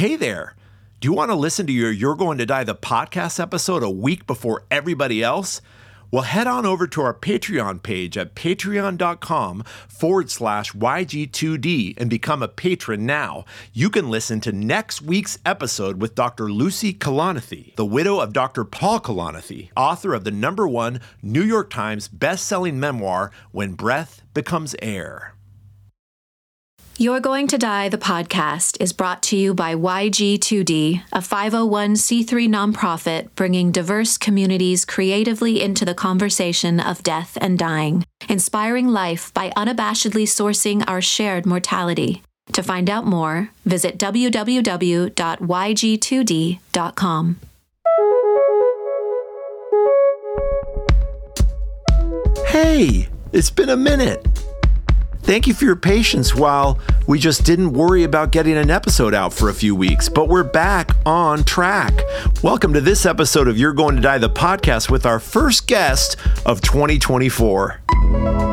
Hey there. Do you want to listen to your You're Going to Die the podcast episode a week before everybody else? Well, head on over to our Patreon page at patreon.com forward slash YG2D and become a patron now. You can listen to next week's episode with Dr. Lucy Kalanithi, the widow of Dr. Paul Kalanithi, author of the number one New York Times best-selling memoir, When Breath Becomes Air. You're Going to Die, the podcast, is brought to you by YG2D, a 501c3 nonprofit bringing diverse communities creatively into the conversation of death and dying, inspiring life by unabashedly sourcing our shared mortality. To find out more, visit www.yg2d.com. Hey, it's been a minute. Thank you for your patience while we just didn't worry about getting an episode out for a few weeks, but we're back on track. Welcome to this episode of You're Going to Die, the podcast, with our first guest of 2024.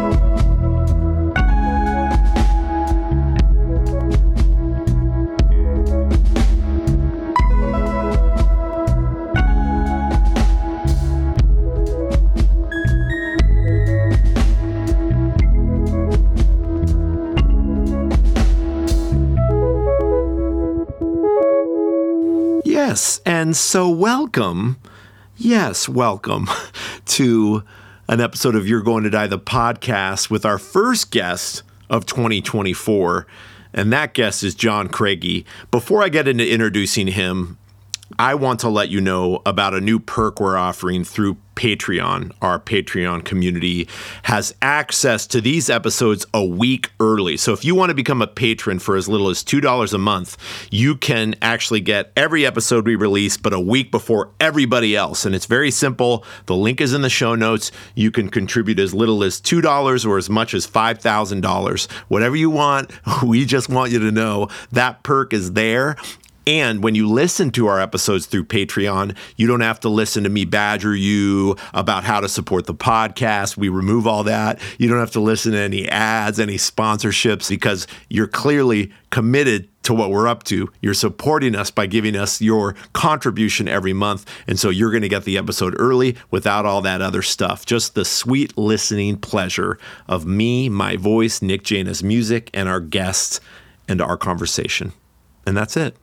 Yes, and so welcome, yes, welcome to an episode of You're Going to Die, the podcast, with our first guest of 2024. And that guest is John Craigie. Before I get into introducing him, I want to let you know about a new perk we're offering through Patreon. Our Patreon community has access to these episodes a week early. So if you want to become a patron for as little as $2 a month, you can actually get every episode we release, but a week before everybody else. And it's very simple. The link is in the show notes. You can contribute as little as $2 or as much as $5,000. Whatever you want, we just want you to know that perk is there. And when you listen to our episodes through Patreon, you don't have to listen to me badger you about how to support the podcast. We remove all that. You don't have to listen to any ads, any sponsorships, because you're clearly committed to what we're up to. You're supporting us by giving us your contribution every month. And so you're going to get the episode early without all that other stuff. Just the sweet listening pleasure of me, my voice, Nick Jaina's music, and our guests and our conversation. And that's it.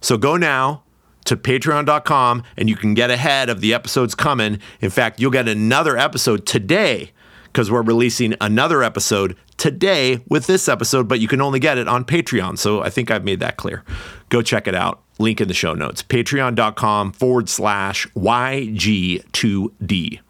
So go now to patreon.com and you can get ahead of the episodes coming. In fact, you'll get another episode today because we're releasing another episode today with this episode, but you can only get it on Patreon. So I think I've made that clear. Go check it out. Link in the show notes patreon.com forward slash YG2D.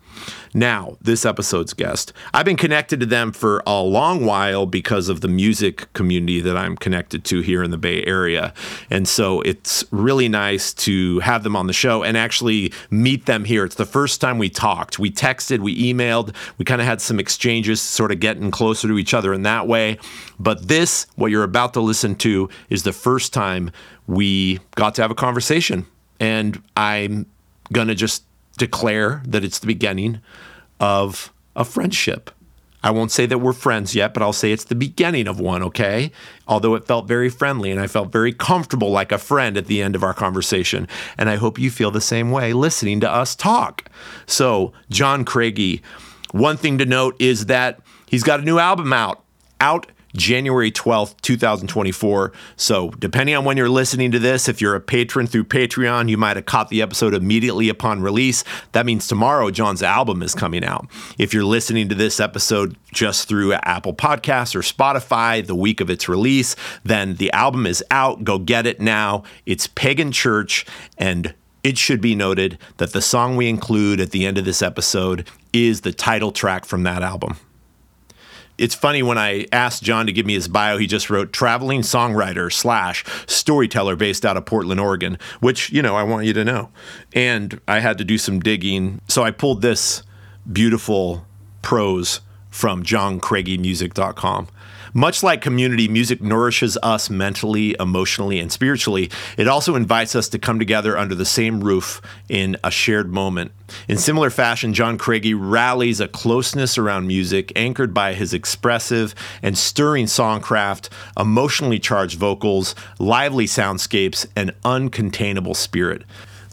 Now, this episode's guest. I've been connected to them for a long while because of the music community that I'm connected to here in the Bay Area. And so it's really nice to have them on the show and actually meet them here. It's the first time we talked. We texted, we emailed, we kind of had some exchanges, sort of getting closer to each other in that way. But this, what you're about to listen to, is the first time we got to have a conversation. And I'm going to just declare that it's the beginning of a friendship. I won't say that we're friends yet, but I'll say it's the beginning of one, okay? Although it felt very friendly and I felt very comfortable like a friend at the end of our conversation. And I hope you feel the same way listening to us talk. So, John Craigie, one thing to note is that he's got a new album out, out January 12th, 2024. So, depending on when you're listening to this, if you're a patron through Patreon, you might have caught the episode immediately upon release. That means tomorrow John's album is coming out. If you're listening to this episode just through Apple Podcasts or Spotify the week of its release, then the album is out. Go get it now. It's Pagan Church and it should be noted that the song we include at the end of this episode is the title track from that album it's funny when I asked John to give me his bio, he just wrote traveling songwriter slash storyteller based out of Portland, Oregon, which, you know, I want you to know. And I had to do some digging. So I pulled this beautiful prose from johncraigiemusic.com. Much like community, music nourishes us mentally, emotionally, and spiritually. It also invites us to come together under the same roof in a shared moment. In similar fashion, John Craigie rallies a closeness around music anchored by his expressive and stirring songcraft, emotionally charged vocals, lively soundscapes, and uncontainable spirit.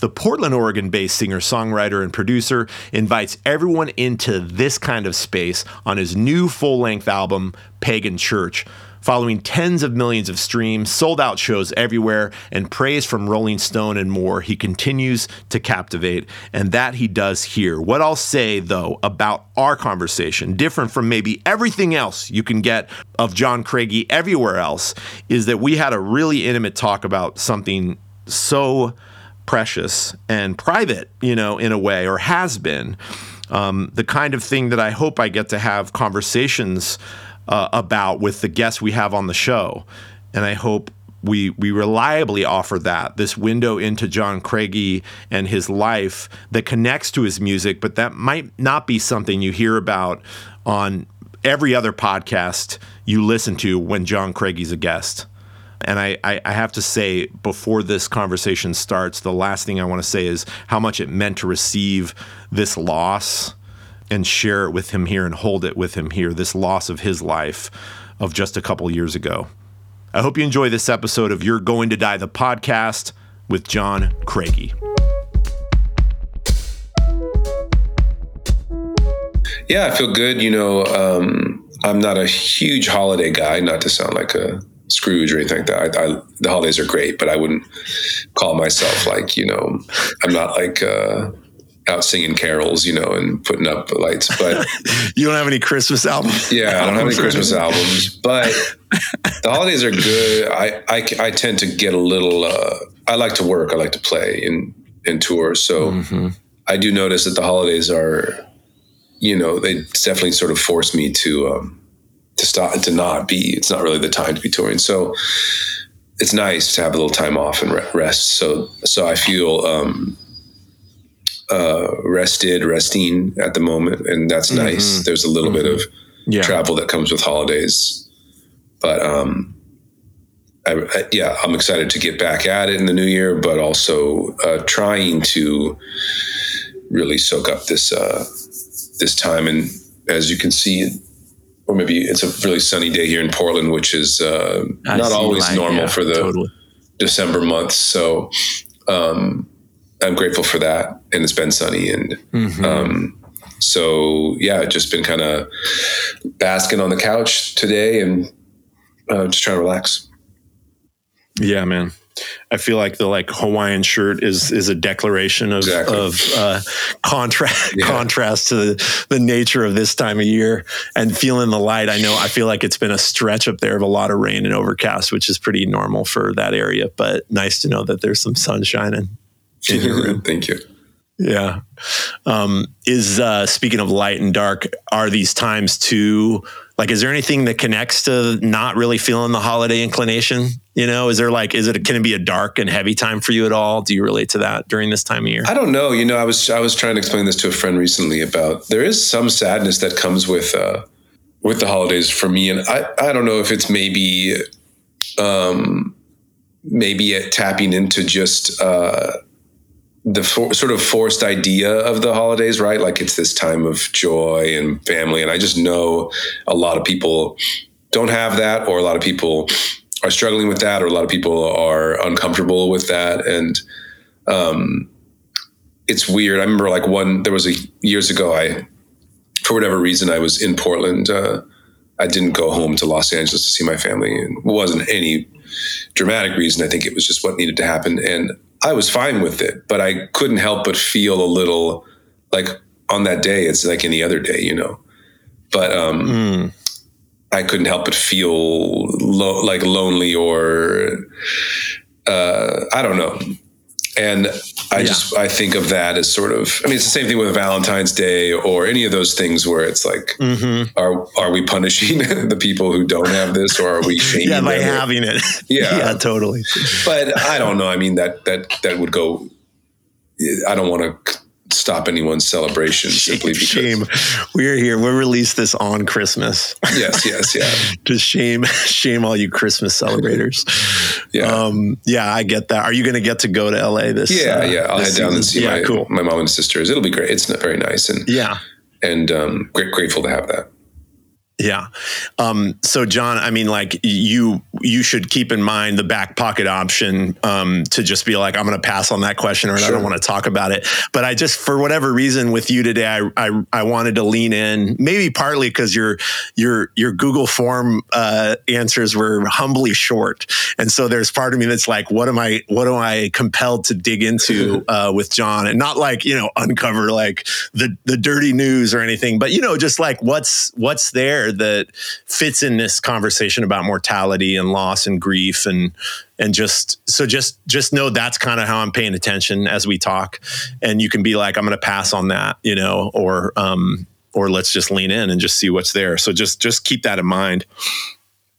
The Portland, Oregon based singer, songwriter, and producer invites everyone into this kind of space on his new full length album, Pagan Church. Following tens of millions of streams, sold out shows everywhere, and praise from Rolling Stone and more, he continues to captivate, and that he does here. What I'll say, though, about our conversation, different from maybe everything else you can get of John Craigie everywhere else, is that we had a really intimate talk about something so precious and private, you know, in a way, or has been. Um, the kind of thing that I hope I get to have conversations uh, about with the guests we have on the show. And I hope we we reliably offer that this window into John Craigie and his life that connects to his music, but that might not be something you hear about on every other podcast you listen to when John Craigie's a guest. And I, I, I, have to say, before this conversation starts, the last thing I want to say is how much it meant to receive this loss and share it with him here and hold it with him here, this loss of his life of just a couple years ago. I hope you enjoy this episode of You're Going to Die, the podcast with John Craigie. Yeah, I feel good. You know, um, I'm not a huge holiday guy, not to sound like a Scrooge or anything like that. I, I, the holidays are great, but I wouldn't call myself like you know I'm not like uh, out singing carols, you know, and putting up lights. But you don't have any Christmas albums. Yeah, I don't have any Christmas albums, but the holidays are good. I I, I tend to get a little. Uh, I like to work. I like to play and and tour. So mm-hmm. I do notice that the holidays are, you know, they definitely sort of force me to. Um, to stop to not be it's not really the time to be touring so it's nice to have a little time off and rest so so i feel um uh rested resting at the moment and that's mm-hmm. nice there's a little mm-hmm. bit of yeah. travel that comes with holidays but um I, I, yeah i'm excited to get back at it in the new year but also uh trying to really soak up this uh this time and as you can see or maybe it's a really sunny day here in Portland, which is uh, not always normal yeah, for the totally. December months. So um, I'm grateful for that, and it's been sunny, and mm-hmm. um, so yeah, just been kind of basking on the couch today and uh, just trying to relax. Yeah, man. I feel like the like Hawaiian shirt is is a declaration of exactly. of uh, contrast yeah. contrast to the, the nature of this time of year and feeling the light. I know I feel like it's been a stretch up there of a lot of rain and overcast, which is pretty normal for that area. But nice to know that there's some sun shining in your room. Thank you. Yeah. Um, is uh, speaking of light and dark, are these times too like is there anything that connects to not really feeling the holiday inclination? You know is there like is it can it be a dark and heavy time for you at all? Do you relate to that during this time of year? I don't know. You know i was i was trying to explain this to a friend recently about there is some sadness that comes with uh with the holidays for me. And i i don't know if it's maybe um maybe tapping into just uh the for, sort of forced idea of the holidays, right? Like it's this time of joy and family. And I just know a lot of people don't have that, or a lot of people are struggling with that, or a lot of people are uncomfortable with that. And um, it's weird. I remember like one, there was a years ago, I, for whatever reason, I was in Portland. Uh, I didn't go home to Los Angeles to see my family. It wasn't any dramatic reason. I think it was just what needed to happen. And I was fine with it, but I couldn't help but feel a little like on that day, it's like any other day, you know. But um, mm. I couldn't help but feel lo- like lonely or uh, I don't know. And I yeah. just I think of that as sort of I mean it's the same thing with Valentine's Day or any of those things where it's like mm-hmm. are are we punishing the people who don't have this or are we shaming yeah by having it yeah yeah totally but I don't know I mean that that that would go I don't want to stop anyone's celebration simply because. Shame. We're here. We'll release this on Christmas. Yes, yes, yeah. Just shame, shame all you Christmas celebrators. Yeah. Um, yeah, I get that. Are you going to get to go to LA this? Yeah, uh, yeah. I'll head this down and see yeah, my cool. my mom and sisters. It'll be great. It's not very nice and Yeah, and um, great, grateful to have that. Yeah. Um, so, John, I mean, like you, you should keep in mind the back pocket option um, to just be like, I'm going to pass on that question, or I don't want to talk about it. But I just, for whatever reason, with you today, I, I, I wanted to lean in, maybe partly because your, your, your Google form uh, answers were humbly short, and so there's part of me that's like, what am I, what am I compelled to dig into uh, with John, and not like you know uncover like the the dirty news or anything, but you know just like what's what's there that fits in this conversation about mortality and loss and grief and and just so just just know that's kind of how I'm paying attention as we talk, and you can be like I'm going to pass on that, you know, or um or let's just lean in and just see what's there. So just just keep that in mind.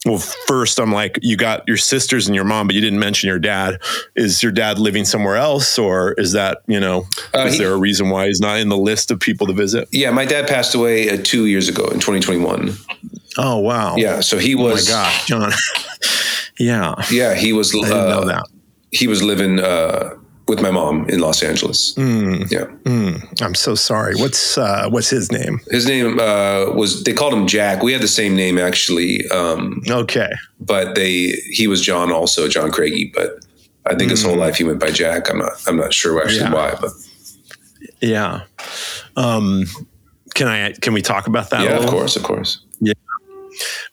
Well, first, I'm like, you got your sisters and your mom, but you didn't mention your dad. Is your dad living somewhere else, or is that you know? Uh, is he- there a reason why he's not in the list of people to visit? Yeah, my dad passed away uh, two years ago in 2021. Oh wow! Yeah, so he was. Oh my. God, John. yeah, Yeah, he was. I didn't uh, know that. He was living uh, with my mom in Los Angeles. Mm, Yeah, mm, I'm so sorry. What's uh, what's his name? his name uh, was. They called him Jack. We had the same name actually, um, Okay. but they he was John also, John Craigie. But I think his whole life he went by Jack. I'm not. I'm not sure actually Mm. Yeah. why, but Yeah. Um, can I? Can we talk about that? a yeah, of course, of course.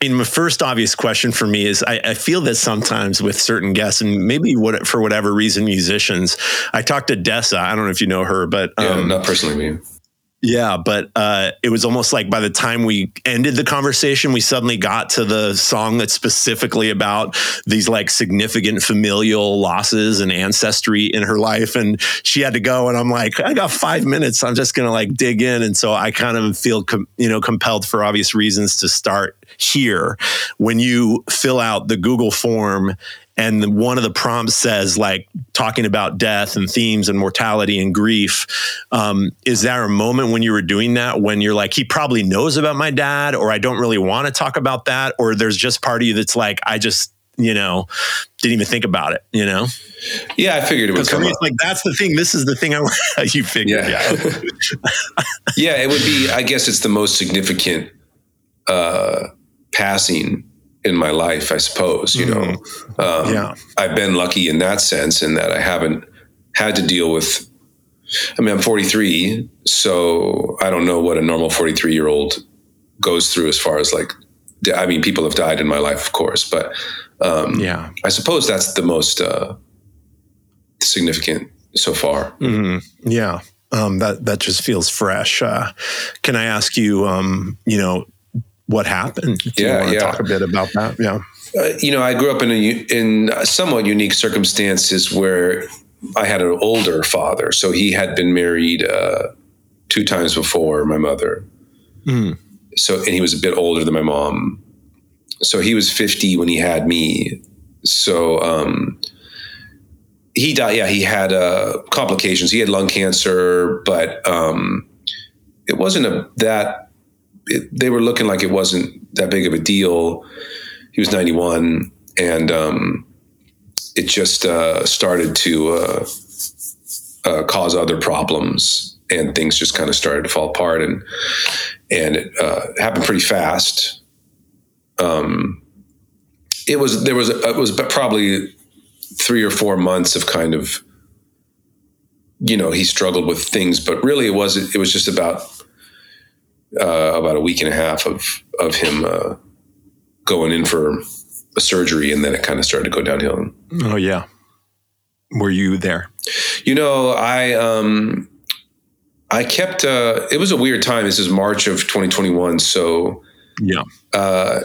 I mean, my first obvious question for me is I, I feel that sometimes with certain guests, and maybe what for whatever reason, musicians. I talked to Dessa. I don't know if you know her, but Yeah, um, not personally, yeah, but uh, it was almost like by the time we ended the conversation, we suddenly got to the song that's specifically about these like significant familial losses and ancestry in her life. And she had to go. And I'm like, I got five minutes. I'm just going to like dig in. And so I kind of feel, com- you know, compelled for obvious reasons to start here. When you fill out the Google form and one of the prompts says like talking about death and themes and mortality and grief um, is there a moment when you were doing that when you're like he probably knows about my dad or i don't really want to talk about that or there's just part of you that's like i just you know didn't even think about it you know yeah, I figured it would because for come me like that's the thing this is the thing i you figured Yeah. yeah yeah, it would be. I guess it's the most significant uh, passing in my life. I suppose you know. Um, Yeah. I've been lucky in that sense, in that I haven't had to deal with. I mean, I'm 43, so I don't know what a normal 43 year old goes through as far as like. I mean, people have died in my life, of course, but um, yeah I suppose that's the most uh, significant so far. hmm Yeah. Um, that that just feels fresh. Uh, can I ask you, um, you know, what happened? Do you Yeah, want to yeah. talk a bit about that? Yeah. Uh, you know, I grew up in a in somewhat unique circumstances where I had an older father, so he had been married uh, two times before my mother. Mm. So, and he was a bit older than my mom. So he was fifty when he had me. So um, he died. Yeah, he had uh, complications. He had lung cancer, but um, it wasn't a that. It, they were looking like it wasn't that big of a deal. He was 91 and um, it just uh, started to uh, uh, cause other problems and things just kind of started to fall apart and and it uh, happened pretty fast. Um, it was there was it was probably three or four months of kind of you know he struggled with things but really it was it was just about uh, about a week and a half of of him uh, going in for a surgery and then it kind of started to go downhill. Oh yeah. Were you there? You know, I um I kept uh it was a weird time. This is March of 2021, so Yeah. uh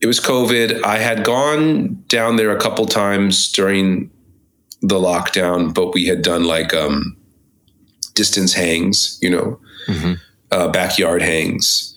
it was COVID. I had gone down there a couple times during the lockdown, but we had done like um distance hangs, you know, Mhm. Uh backyard hangs.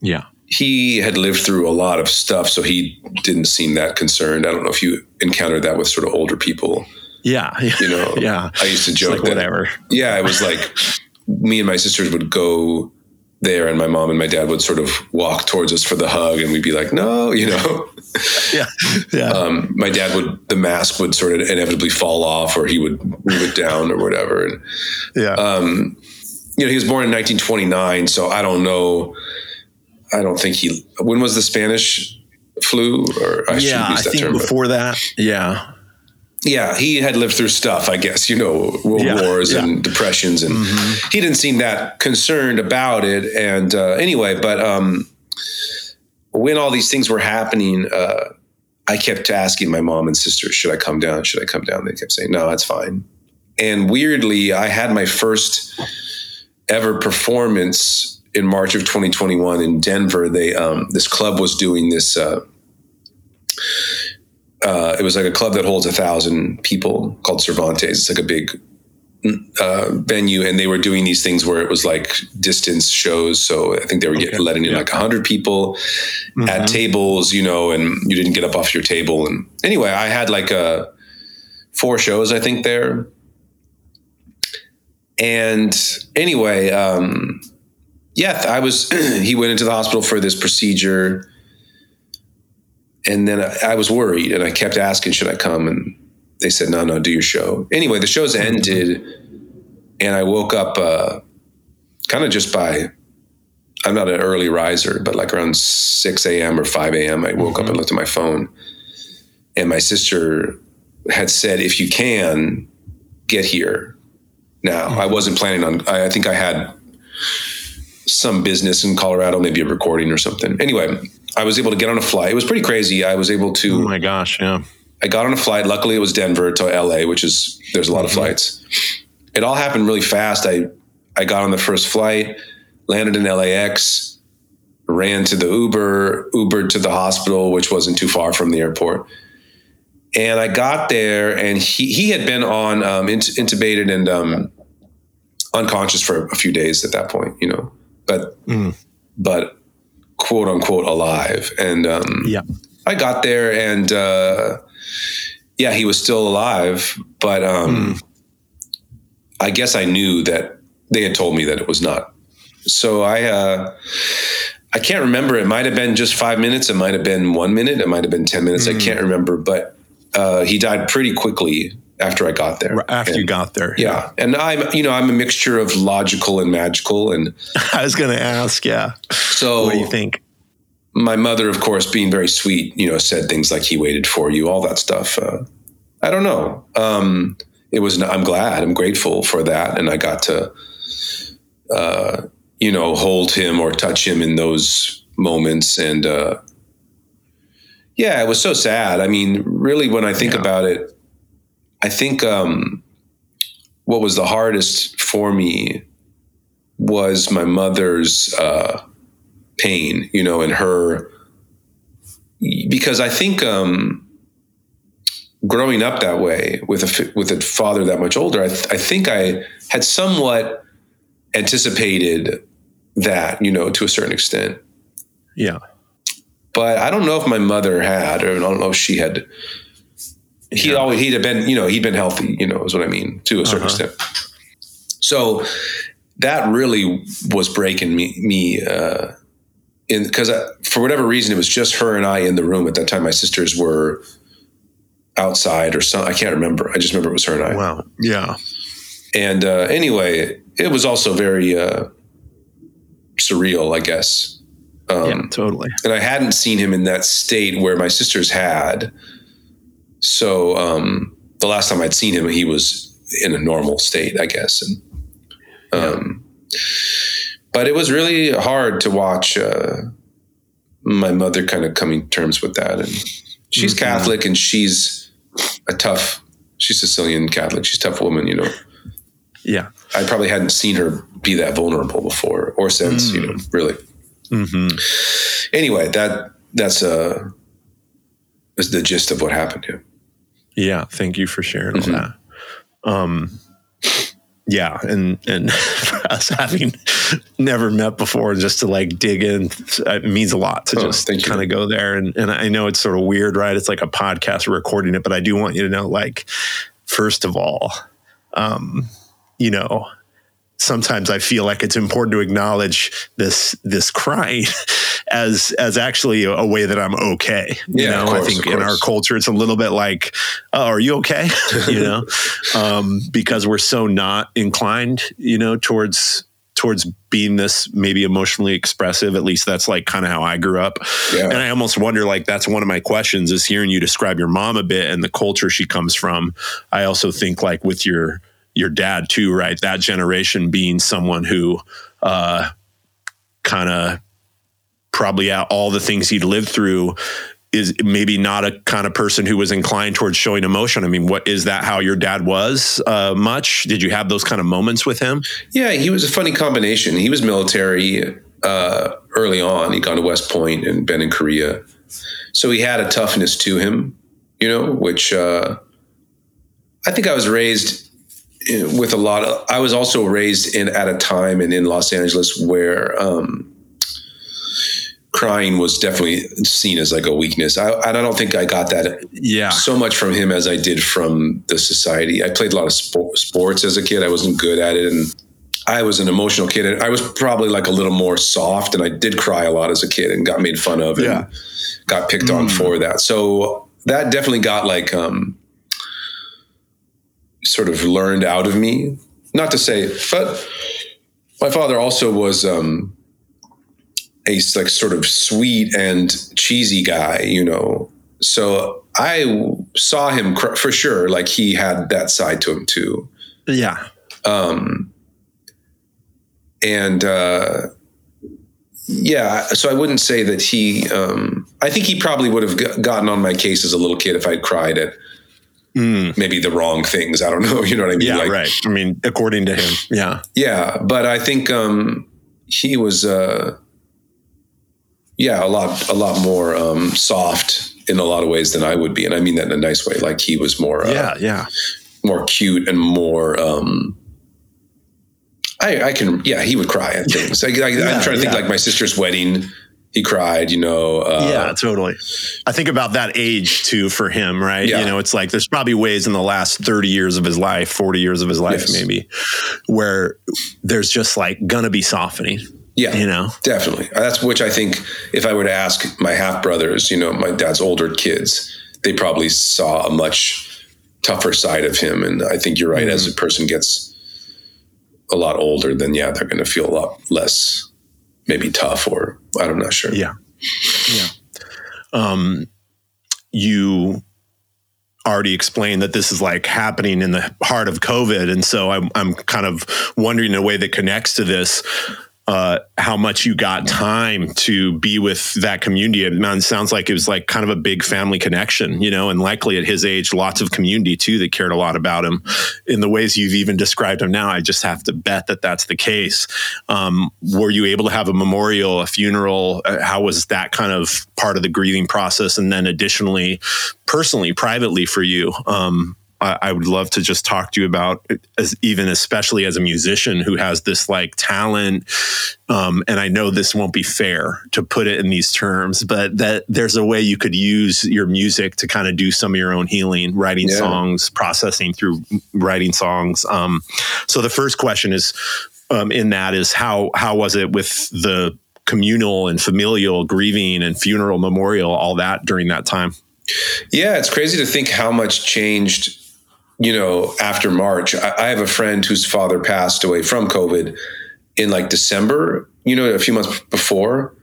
Yeah. he had lived through a lot of stuff, so he didn't seem that concerned. I don't know if you encountered that with sort of older people. Yeah. You know, yeah. I used to joke like that, whatever. yeah, it was like me and my sisters would go there and my mom and my dad would sort of walk towards us for the hug and we'd be like no you know yeah yeah um, my dad would the mask would sort of inevitably fall off or he would move it down or whatever and yeah um, you know he was born in 1929 so i don't know i don't think he when was the spanish flu or i yeah i think term, before that yeah yeah, he had lived through stuff, I guess, you know, world yeah, wars yeah. and depressions, and mm-hmm. he didn't seem that concerned about it. And uh, anyway, but um, when all these things were happening, uh, I kept asking my mom and sister, "Should I come down? Should I come down?" They kept saying, "No, that's fine." And weirdly, I had my first ever performance in March of 2021 in Denver. They um, this club was doing this. Uh, uh, it was like a club that holds a thousand people called Cervantes. It's like a big uh, venue, and they were doing these things where it was like distance shows. So I think they were okay. getting, letting in yeah. like hundred people mm-hmm. at tables, you know, and you didn't get up off your table. And anyway, I had like a uh, four shows, I think there. And anyway, um, yeah, I was. he went into the hospital for this procedure and then I, I, was worried and I kept asking, should I come? And they said, no, no, do your show. Anyway, the show's ended and I woke up uh, kind of just by, I'm not an early riser, but like around 6 a.m. or 5 a.m., I woke mm-hmm. up and looked at my phone. And my sister had said, if you can, get here now. Mm-hmm. I wasn't planning on, I, I think I had some business in Colorado, maybe a recording or something. Anyway, I was able to get on a flight. It was pretty crazy. I was able to. Oh my gosh! Yeah. I got on a flight. Luckily, it was Denver to LA, which is there's a lot of mm-hmm. flights. It all happened really fast. I I got on the first flight, landed in LAX, ran to the Uber, Ubered to the hospital, which wasn't too far from the airport. And I got there, and he he had been on um, int- intubated and um, unconscious for a few days at that point, you know. But mm. but quote unquote alive. And um, yeah, I got there and uh, yeah, he was still alive, but um, mm. I guess I knew that they had told me that it was not. So I, uh, I can't remember. It might have been just five minutes. It might have been one minute. It might have been 10 minutes. Mm. I can't remember, but uh, he died pretty quickly after I got there. After and, you got there. Yeah. And I'm, you know, I'm a mixture of logical and magical. And I was going to ask, yeah. So what do you think? My mother, of course, being very sweet, you know, said things like he waited for you, all that stuff. Uh, I don't know. Um, it was, I'm glad, I'm grateful for that. And I got to, uh, you know, hold him or touch him in those moments. And, uh, yeah, it was so sad. I mean, really, when I think yeah. about it, I think um, what was the hardest for me was my mother's uh, pain, you know, and her because I think um, growing up that way with a with a father that much older, I, th- I think I had somewhat anticipated that, you know, to a certain extent. Yeah. But I don't know if my mother had, or I don't know if she had he yeah. always he'd have been you know he'd been healthy you know is what I mean to a certain uh-huh. extent. So that really was breaking me me uh, in because for whatever reason it was just her and I in the room at that time. My sisters were outside or something. I can't remember. I just remember it was her and I. Wow. Yeah. And uh, anyway, it was also very uh, surreal, I guess. Um, yeah, totally. And I hadn't seen him in that state where my sisters had. So um, the last time I'd seen him, he was in a normal state, I guess. And um, but it was really hard to watch uh, my mother kind of coming terms with that. And she's mm-hmm. Catholic, and she's a tough. She's Sicilian Catholic. She's a tough woman, you know. Yeah, I probably hadn't seen her be that vulnerable before or since, mm. you know, really. Mm-hmm. Anyway, that that's uh, is the gist of what happened here. Yeah, thank you for sharing mm-hmm. all that. Um, yeah, and and for us having never met before, just to like dig in, it means a lot to oh, just kind of go there. And and I know it's sort of weird, right? It's like a podcast recording it, but I do want you to know, like, first of all, um, you know, sometimes I feel like it's important to acknowledge this this crying as as actually a, way that I'm okay. You Yeah, know, course, I think in our culture it's a little bit like, oh, are you okay? you know, um, because we're so not inclined, you know, towards towards being this maybe emotionally expressive. At least that's like kind of how I grew up. Yeah. And I almost wonder like that's one of my questions is hearing you describe your mom a bit and the culture she comes from. I also think like with your your dad too, right? That generation being someone who uh kind of probably all the things he'd lived through is maybe not a kind of person who was inclined towards showing emotion. I mean, what is that how your dad was uh much? Did you have those kind of moments with him? Yeah, he was a funny combination. He was military uh, early on. He'd gone to West Point and been in Korea. So he had a toughness to him, you know, which uh, I think I was raised with a lot of. I was also raised in at a time and in Los Angeles where um, crying was definitely seen as like a weakness. I, and I don't think I got that Yeah. so much from him as I did from the society. I played a lot of spo- sports as a kid. I wasn't good at it, and I was an emotional kid. And I was probably like a little more soft, and I did cry a lot as a kid and got made fun of and Yeah. got picked on for that. So that definitely got like um, sort of learned out of me. Not to say, but my father also was. Um, a like sort of sweet and cheesy guy, you know. So I saw him cr- for sure. Like he had that side to him too. Yeah. Um, and uh, yeah, so I wouldn't say that he. Um, I think he probably would have g- gotten on my case as a little kid if I'd cried at Mm. maybe the wrong things. I don't know. You know what I mean? Yeah, Like, right. I mean, according to him. Yeah. Yeah, but I think um, he was, uh, yeah, a lot, a lot more um, soft in a lot of ways than I would be, and I mean that in a nice way. Like he was more, uh, Yeah, yeah. more cute and more. Um, I, I can, yeah, he would cry at things. I, I, Yeah, I'm trying to think yeah. like my sister's wedding. He cried, you know. Uh, yeah, totally. I think about that age too for him, right? Yeah. You know, it's like there's probably ways in the last 30 years of his life, 40 years of his life, Yes. maybe, where there's just like gonna be softening, yeah, you know? Definitely. That's which I think if I were to ask my half brothers, you know, my dad's older kids, they probably saw a much tougher side of him. And I think you're right. As a person gets a lot older, then yeah, they're going to feel a lot less maybe tough or I'm not sure. Yeah. Yeah. Um, you already explained that this is like happening in the heart of COVID. And so I'm, I'm kind of wondering in a way that connects to this, uh, how much you got time to be with that community. It sounds like it was like kind of a big family connection, you know, and likely at his age, lots of community too that cared a lot about him in the ways you've even described him now. I just have to bet that that's the case. Um, were you able to have a memorial, a funeral? Uh, how was that kind of part of the grieving process? And then additionally, personally, privately for you, um, I, I would love to just talk to you about, as even especially as a musician who has this like talent. Um, and I know this won't be fair to put it in these terms, but that there's a way you could use your music to kind of do some of your own healing, writing Yeah. songs, processing through writing songs. Um, so the first question is um, in that is how how was it with the communal and familial grieving and funeral memorial all that during that time Yeah, it's crazy to think how much changed, you know, after March. I, I have a friend whose father passed away from COVID in like December, you know, a few months before.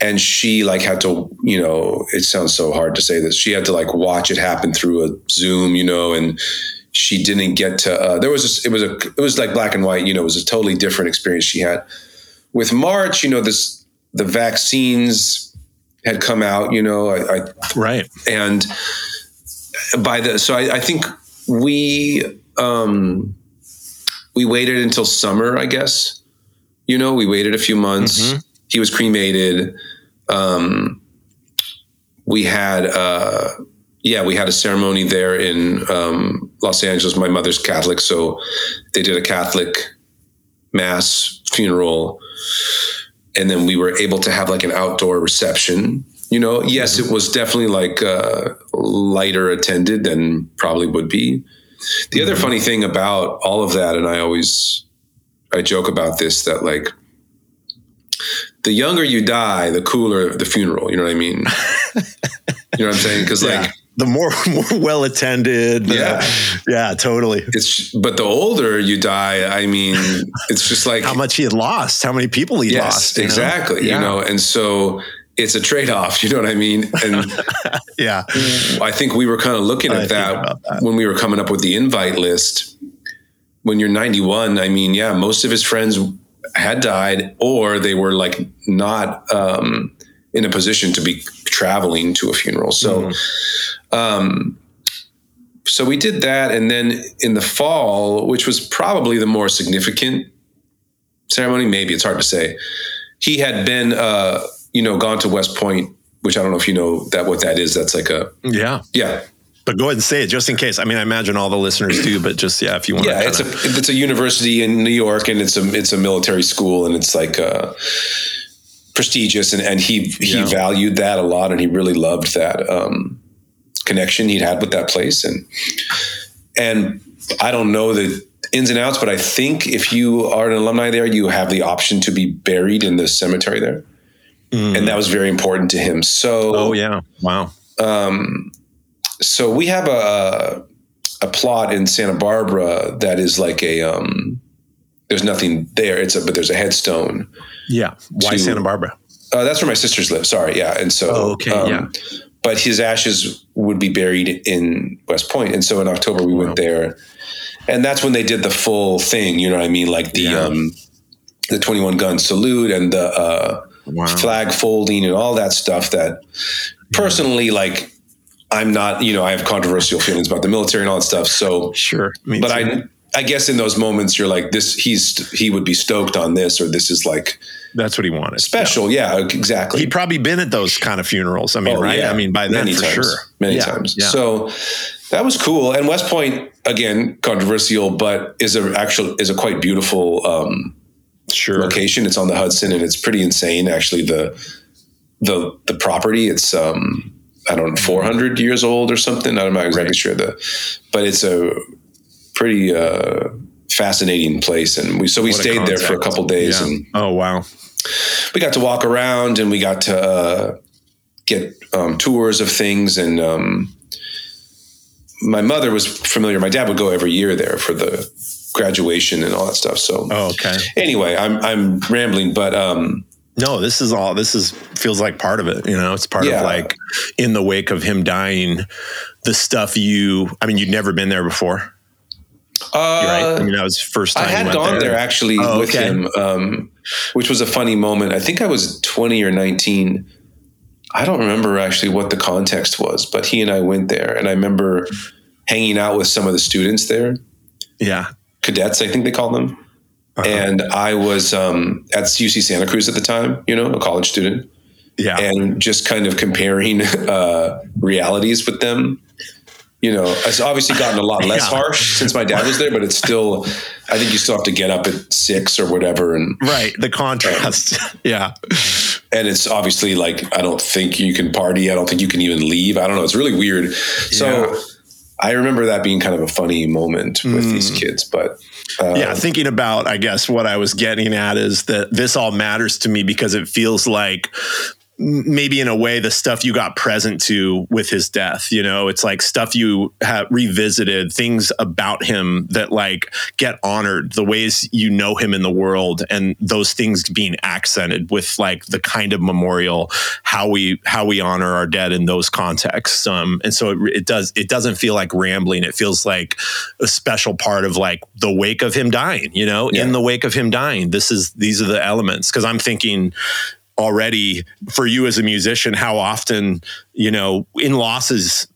And she like had to, you know, it sounds so hard to say this. She had to like watch it happen through a Zoom, you know, and she didn't get to. Uh, there was this, it was a it was like black and white, you know, it was a totally different experience she had. With March, you know, this the vaccines had come out, you know, I, I right and by the so I, I think we um we waited until summer i guess. You know we waited a few months. He was cremated. Um we had uh yeah we had a ceremony there in um los angeles. My mother's catholic so they did a catholic mass funeral. And then we were able to have like an outdoor reception you know yes it was definitely like uh, lighter attended than probably would be the other funny thing about all of that and i always I joke about this that like the younger you die, the cooler the funeral. You know what I mean? you know what I'm saying? Because Yeah. like the more more well attended. Yeah. yeah, totally. it's, but the older you die, I mean, it's just like How much he had lost, how many people he yes, lost. you know? exactly. Yeah. You know, and so it's a trade off. You know what I mean? And Yeah, I think we were kind of looking at that, that. when we were coming up with the invite list. When you're 91, I mean, yeah, most of his friends had died, or they were like not um, in a position to be traveling to a funeral. So, um, so we did that, and then in the fall, which was probably the more significant ceremony, maybe it's hard to say. He had been, uh, you know, gone to West Point, which I don't know if you know that what that is. That's like a yeah. yeah, But go ahead and say it just in case. I mean, I imagine all the listeners do, but just yeah, if you want. To Yeah. It's a it's a university in New York, and it's a it's a military school, and it's like uh, prestigious, and and he he Yeah. valued that a lot, and he really loved that um, connection he'd had with that place, and and I don't know the ins and outs, but I think if you are an alumni there, you have the option to be buried in the cemetery there, and that was very important to him. So Mm. Oh yeah, wow. um, so we have a a plot in Santa Barbara that is like a um, there's nothing there. It's a but there's a headstone. Yeah. Why To- Santa Barbara? Uh, that's where my sisters live. Sorry, yeah, and so Oh, okay, yeah. But his ashes would be buried in West Point, and so in October we Wow. went there, and that's when they did the full thing. You know what I mean? Like the Yeah. um, the twenty one gun salute and the uh, Wow. flag folding and all that stuff that personally like I'm not, you know, I have controversial feelings about the military and all that stuff. So, Sure. But too. I, I guess in those moments you're like this, he's, he would be stoked on this, or this is like that's what he wanted. special. Yeah, exactly. He'd probably been at those kind of funerals. I mean, Oh, right? yeah. I mean, by then many for times, sure. many Yeah, times. Yeah. So that was cool. And West Point again, controversial, but is a actual, is a quite beautiful, um, sure. location. It's on the Hudson, and it's pretty insane. Actually, the the the property. It's um I don't know, four hundred years old or something. I'm not exactly Right. sure the, but it's a pretty uh, fascinating place. And we so we What stayed there for a couple days, Yeah. and Oh wow. we got to walk around, and we got to uh, get um, tours of things, and um, my mother was familiar. My dad would go every year there for the graduation and all that stuff. So Oh, okay. anyway, I'm I'm rambling, but um, No, this is all. This is feels like part of it. You know, it's part Yeah. of like in the wake of him dying, the stuff you. I mean, you'd never been there before, right? uh, I mean, that was first I time. you had gone there, actually Oh, with okay. him, um, which was a funny moment. I think I was 20 or 19. I don't remember actually what the context was, but he and I went there, and I remember hanging out with some of the students there, Yeah. Cadets, I think they call them. Uh-huh. And I was um, at UC Santa Cruz at the time, you know, a college student, Yeah. and just kind of comparing uh, realities with them. You know, it's obviously gotten a lot less Yeah. harsh since my dad was there, but it's still, I think you still have to get up at six or whatever. And, right. The contrast. yeah. and it's obviously like, I don't think you can party. I don't think you can even leave. I don't know. It's really weird. So Yeah. I remember that being kind of a funny moment with these kids, but uh, yeah, thinking about, I guess what I was getting at is that this all matters to me because it feels like maybe in a way the stuff you got present to with his death you know? It's like stuff you have revisited things about him that like get honored the ways you know him in the world and those things being accented with like the kind of memorial how we how we honor our dead in those contexts. Um and so it, it does it doesn't feel like rambling. It feels like a special part of like the wake of him dying you know? Yeah. in the wake of him dying this is these are the elements. Because i'm thinking already for you as a musician how often you know in losses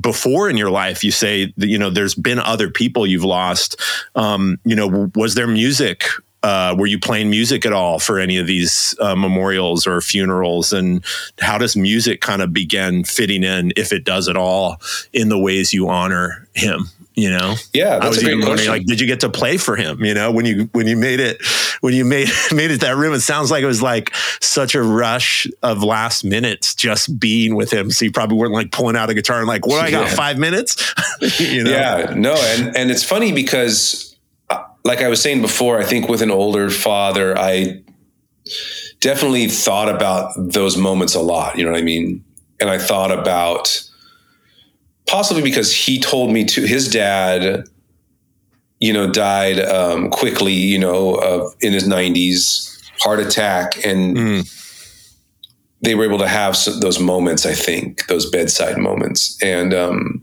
before in your life you say that you know there's been other people you've lost. Um you know was there music uh, were you playing music at all for any of these uh, memorials or funerals? And how does music kind of begin fitting in, if it does at all, in the ways you honor him? You know, yeah, I was even wondering, like, did you get to play for him? You know, when you when you made it, when you made made it that room, it sounds like it was like such a rush of last minutes just being with him. So you probably weren't like pulling out a guitar and like, what do I got? Yeah. Five minutes? you know? Yeah, no, and and it's funny because like I was saying before, I think with an older father, I definitely thought about those moments a lot. You know what I mean? And I thought about possibly because he told me to his dad, you know, died um, quickly, you know, uh, in his 90s, heart attack. And mm. they were able to have those moments, I think, those bedside moments. And, um,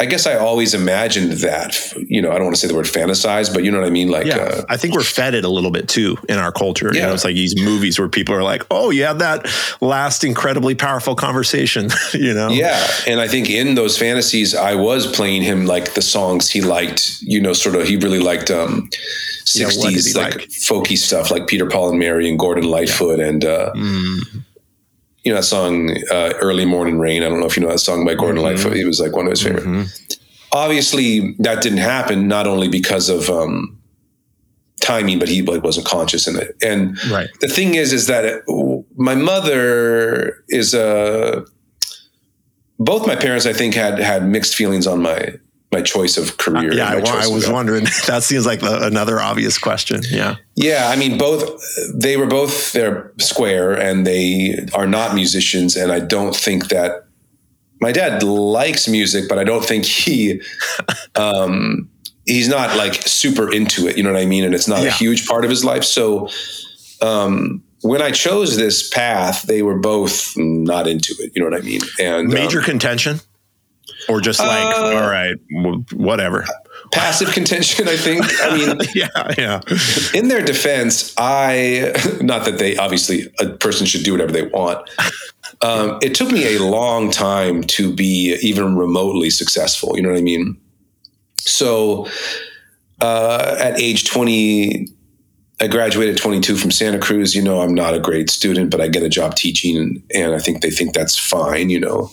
I guess I always imagined that. You know, I don't want to say the word fantasize, but you know what I mean. Like, yeah, uh, I think we're fed it a little bit too in our culture. Yeah. You know, it's like these movies where people are like, "Oh, you had that last incredibly powerful conversation." you know. Yeah, and I think in those fantasies, I was playing him like the songs he liked. You know, sort of. He really liked um, 60s yeah, like, like, folky stuff like Peter Paul and Mary and Gordon Lightfoot yeah. and. Uh, mm you know that song uh, "Early Morning Rain." I don't know if you know that song by Gordon mm-hmm. Lightfoot. He was like one of his favorite. Mm-hmm. Obviously, that didn't happen not only because of um, timing, but he like wasn't conscious in it. And right. the thing is, is that it, my mother is a. Uh, both my parents, I think, had had mixed feelings on my my choice of career. Uh, yeah, I, I was wondering. that seems like the, another obvious question. Yeah. Yeah, I mean, both they were both they're square and they are not musicians, and I don't think that my dad likes music, but I don't think he. um, he's not like super into it, you know what I mean? And it's not yeah. a huge part of his life. So, um, when I chose this path, they were both not into it. You know what I mean? And major um, contention or just like uh, all right whatever. Passive contention i think. I mean yeah yeah. in their defense i not that they obviously a person should do whatever they want. Um, it took me a long time to be even remotely successful you know what i mean? So uh, at age 20 I graduated 22 from Santa Cruz. You know, I'm not a great student, but I get a job teaching, and, and I think they think that's fine. You know,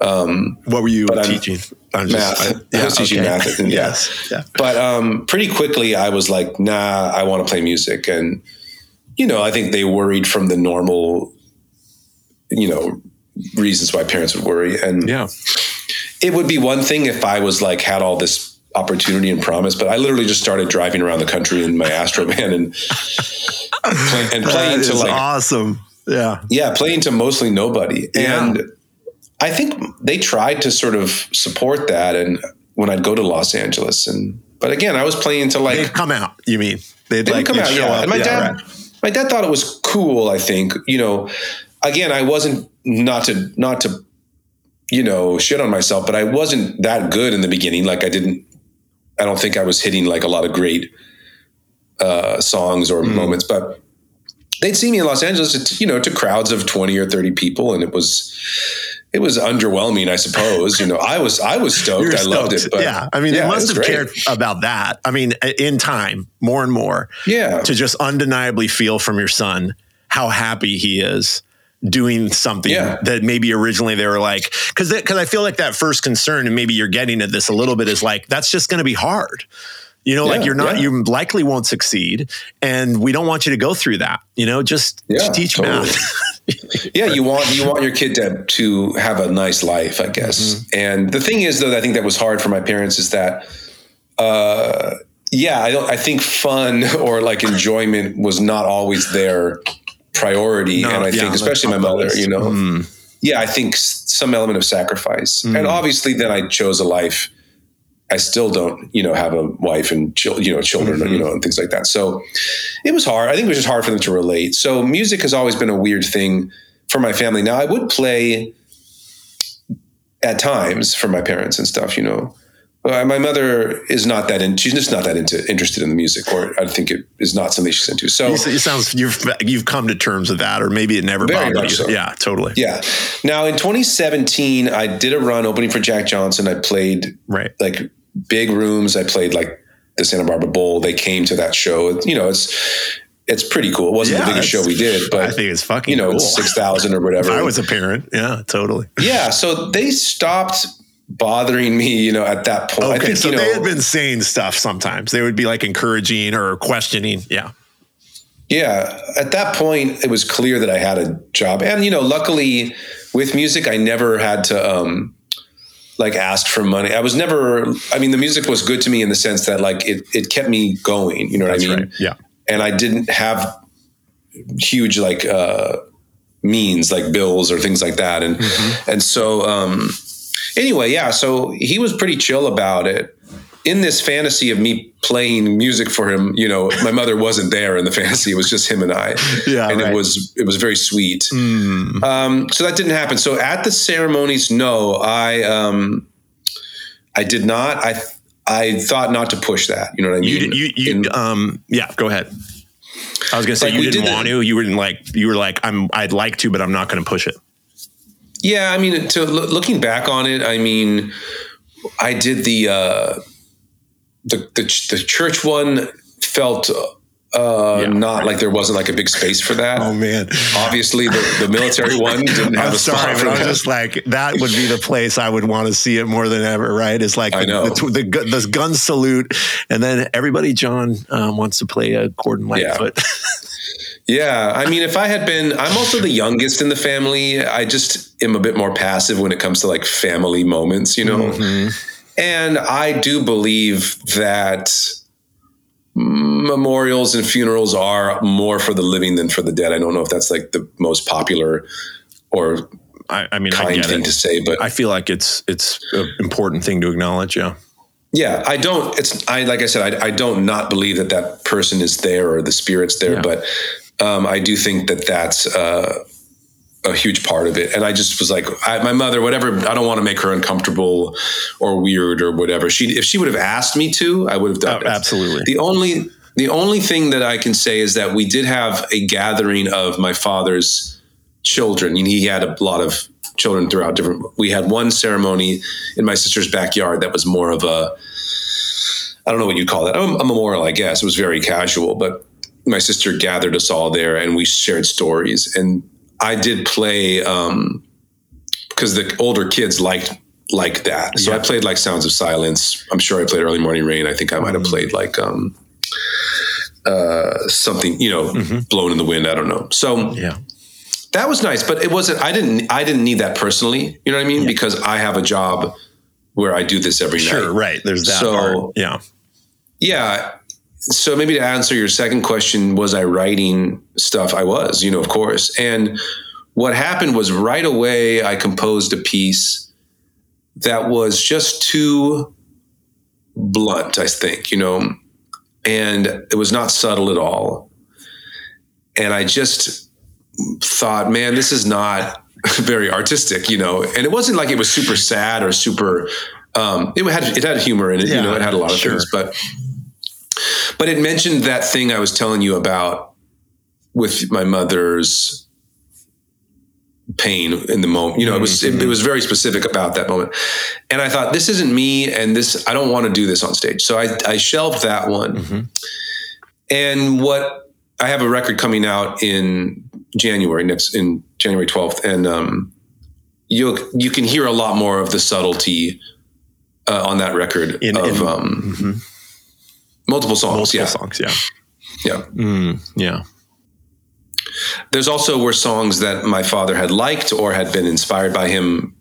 um, what were you teaching? I'm math. Just, I, yeah, I was teaching okay. math. And, yes. Yeah. But um, pretty quickly, I was like, nah, I want to play music. And, you know, I think they worried from the normal, you know, reasons why parents would worry. And yeah, it would be one thing if I was like, had all this opportunity and promise, but I literally just started driving around the country in my Astro van and, play, and playing to like awesome. Yeah. Yeah. Playing to mostly nobody. Yeah. And, I think they tried to sort of support that. And when I'd go to Los Angeles, and but again, I was playing to like they'd come out. You mean they'd, they'd like come out? Yeah. Up. And my yeah, dad, right. my dad thought it was cool. I think you know. Again, I wasn't not to not to you know shit on myself, but I wasn't that good in the beginning. Like I didn't. I don't think I was hitting like a lot of great uh, songs or mm. moments, but they'd see me in Los Angeles, you know, to crowds of twenty or thirty people, and it was it was underwhelming, I suppose. You know, I was I was stoked. stoked. I loved it. But yeah, I mean, yeah, they must have great. cared about that. I mean, in time, more and more. Yeah, to just undeniably feel from your son how happy he is doing something yeah. that maybe originally they were like because because I feel like that first concern and maybe you're getting at this a little bit is like that's just going to be hard. You know, yeah, like you're not, yeah. you likely won't succeed, and we don't want you to go through that. You know, just, just teach totally. math. yeah, you want you want your kid to to have a nice life, I guess. Mm-hmm. And the thing is, though, I think that was hard for my parents is that, uh, yeah, I don't. I think fun or like enjoyment was not always their priority, no, and I yeah, think especially my mother, you know, mm. yeah, I think some element of sacrifice, mm. and obviously, then I chose a life I still don't, you know, have a wife and you know, children, mm-hmm. you know, and things like that. So it was hard. I think it was just hard for them to relate. So music has always been a weird thing for my family. Now I would play at times for my parents and stuff, you know. My mother is not that in, she's just not that into interested in the music, or I think it is not something she's into. So it sounds you've you've come to terms with that, or maybe it never bothered you. So. Yeah, totally. Yeah. Now in 2017, I did a run opening for Jack Johnson. I played right like big rooms. I played like the Santa Barbara Bowl. They came to that show. You know, it's it's pretty cool. It wasn't yeah, the biggest show we did, but I think it's fucking you know cool. it's six thousand or whatever. I was a parent, yeah, totally. Yeah, so they stopped bothering me, you know, at that point. Okay, I think, so you know, they had been saying stuff sometimes. They would be like encouraging or questioning. Yeah. Yeah. At that point, it was clear that I had a job. And, you know, luckily with music, I never had to, um, like asked for money. I was never. I mean, the music was good to me in the sense that like it it kept me going. You know what That's I mean? right. Yeah. And I didn't have huge like uh, means like bills or things like that. And and so um, anyway, yeah. So he was pretty chill about it. In this fantasy of me playing music for him, you know, my mother wasn't there in the fantasy. It was just him and I. Yeah, and right. it was it was very sweet. Mm. Um, so that didn't happen. So at the ceremonies, no, I um, I did not. I I thought not to push that. You know what I mean? You did, you you In- um yeah. Go ahead. I was gonna say Like, you didn't did want the- to. You were like you were like I'm. I'd like to, but I'm not going to push it. Yeah, I mean, to loo- looking back on it, I mean, I did the uh, the, the the church one felt uh, Yeah. not like there wasn't like a big space for that. Oh man. Obviously, the, the military one didn't have I'm a spot sorry, but I'm that. just like that would be the place I would want to see it more than ever. Right? It's like I the, know. the, the, gu- the gun salute, and then everybody. John um, wants to play a Gordon Yeah. Lightfoot. Yeah, I mean, if I had been, I'm also the youngest in the family. I just am a bit more passive when it comes to like family moments, you know. Mm-hmm. And I do believe that memorials and funerals are more for the living than for the dead. I don't know if that's like the most popular or I, I mean, I kind get thing it. to say, but I feel like it's it's an important thing to acknowledge. Yeah. yeah, I don't. It's I like I said, I, I don't not believe that that person is there or the spirit's there, Yeah. but um, I do think that that's uh, a huge part of it. And I just was like, I, my mother, whatever. I don't want to make her uncomfortable or weird or whatever. She if she would have asked me to, I would have done Oh, it. absolutely. The only the only thing that I can say is that we did have a gathering of my father's children. And he had a lot of children throughout different. We had one ceremony in my sister's backyard that was more of a I don't know what you call that. A memorial, I guess. It was very casual, but my sister gathered us all there and we shared stories. And I did play um, because the older kids liked like that. So Yeah. I played like Sounds of Silence. I'm sure I played Early Morning Rain. I think I might have played like um, uh, something, you know, blown in the wind. I don't know. So Yeah. that was nice, but it wasn't. I didn't. I didn't need that personally. You know what I mean? Because I have a job where I do this every night. Sure. Right. There's that So- part. Yeah. Yeah. So maybe to answer your second question, was I writing stuff? I was, you know, of course. And what happened was right away I composed a piece that was just too blunt, I think, you know, and it was not subtle at all. And I just thought, man, this is not very artistic, you know. And it wasn't like it was super sad or super um, it had it had humor in it, you know, it had a lot of sure. things, but but it mentioned that thing I was telling you about with my mother's pain in the moment. You know, it was it, it was very specific about that moment, and I thought this isn't me, and this I don't want to do this on stage, so I I shelved that one. Mhm. And what I have a record coming out in January next in January twelfth, and um, you you can hear a lot more of the subtlety uh, on that record In- of in- um, Mhm. Multiple songs. Multiple yeah, songs. Yeah. yeah. Mm, yeah. There's also were songs that my father had liked or had been inspired by him,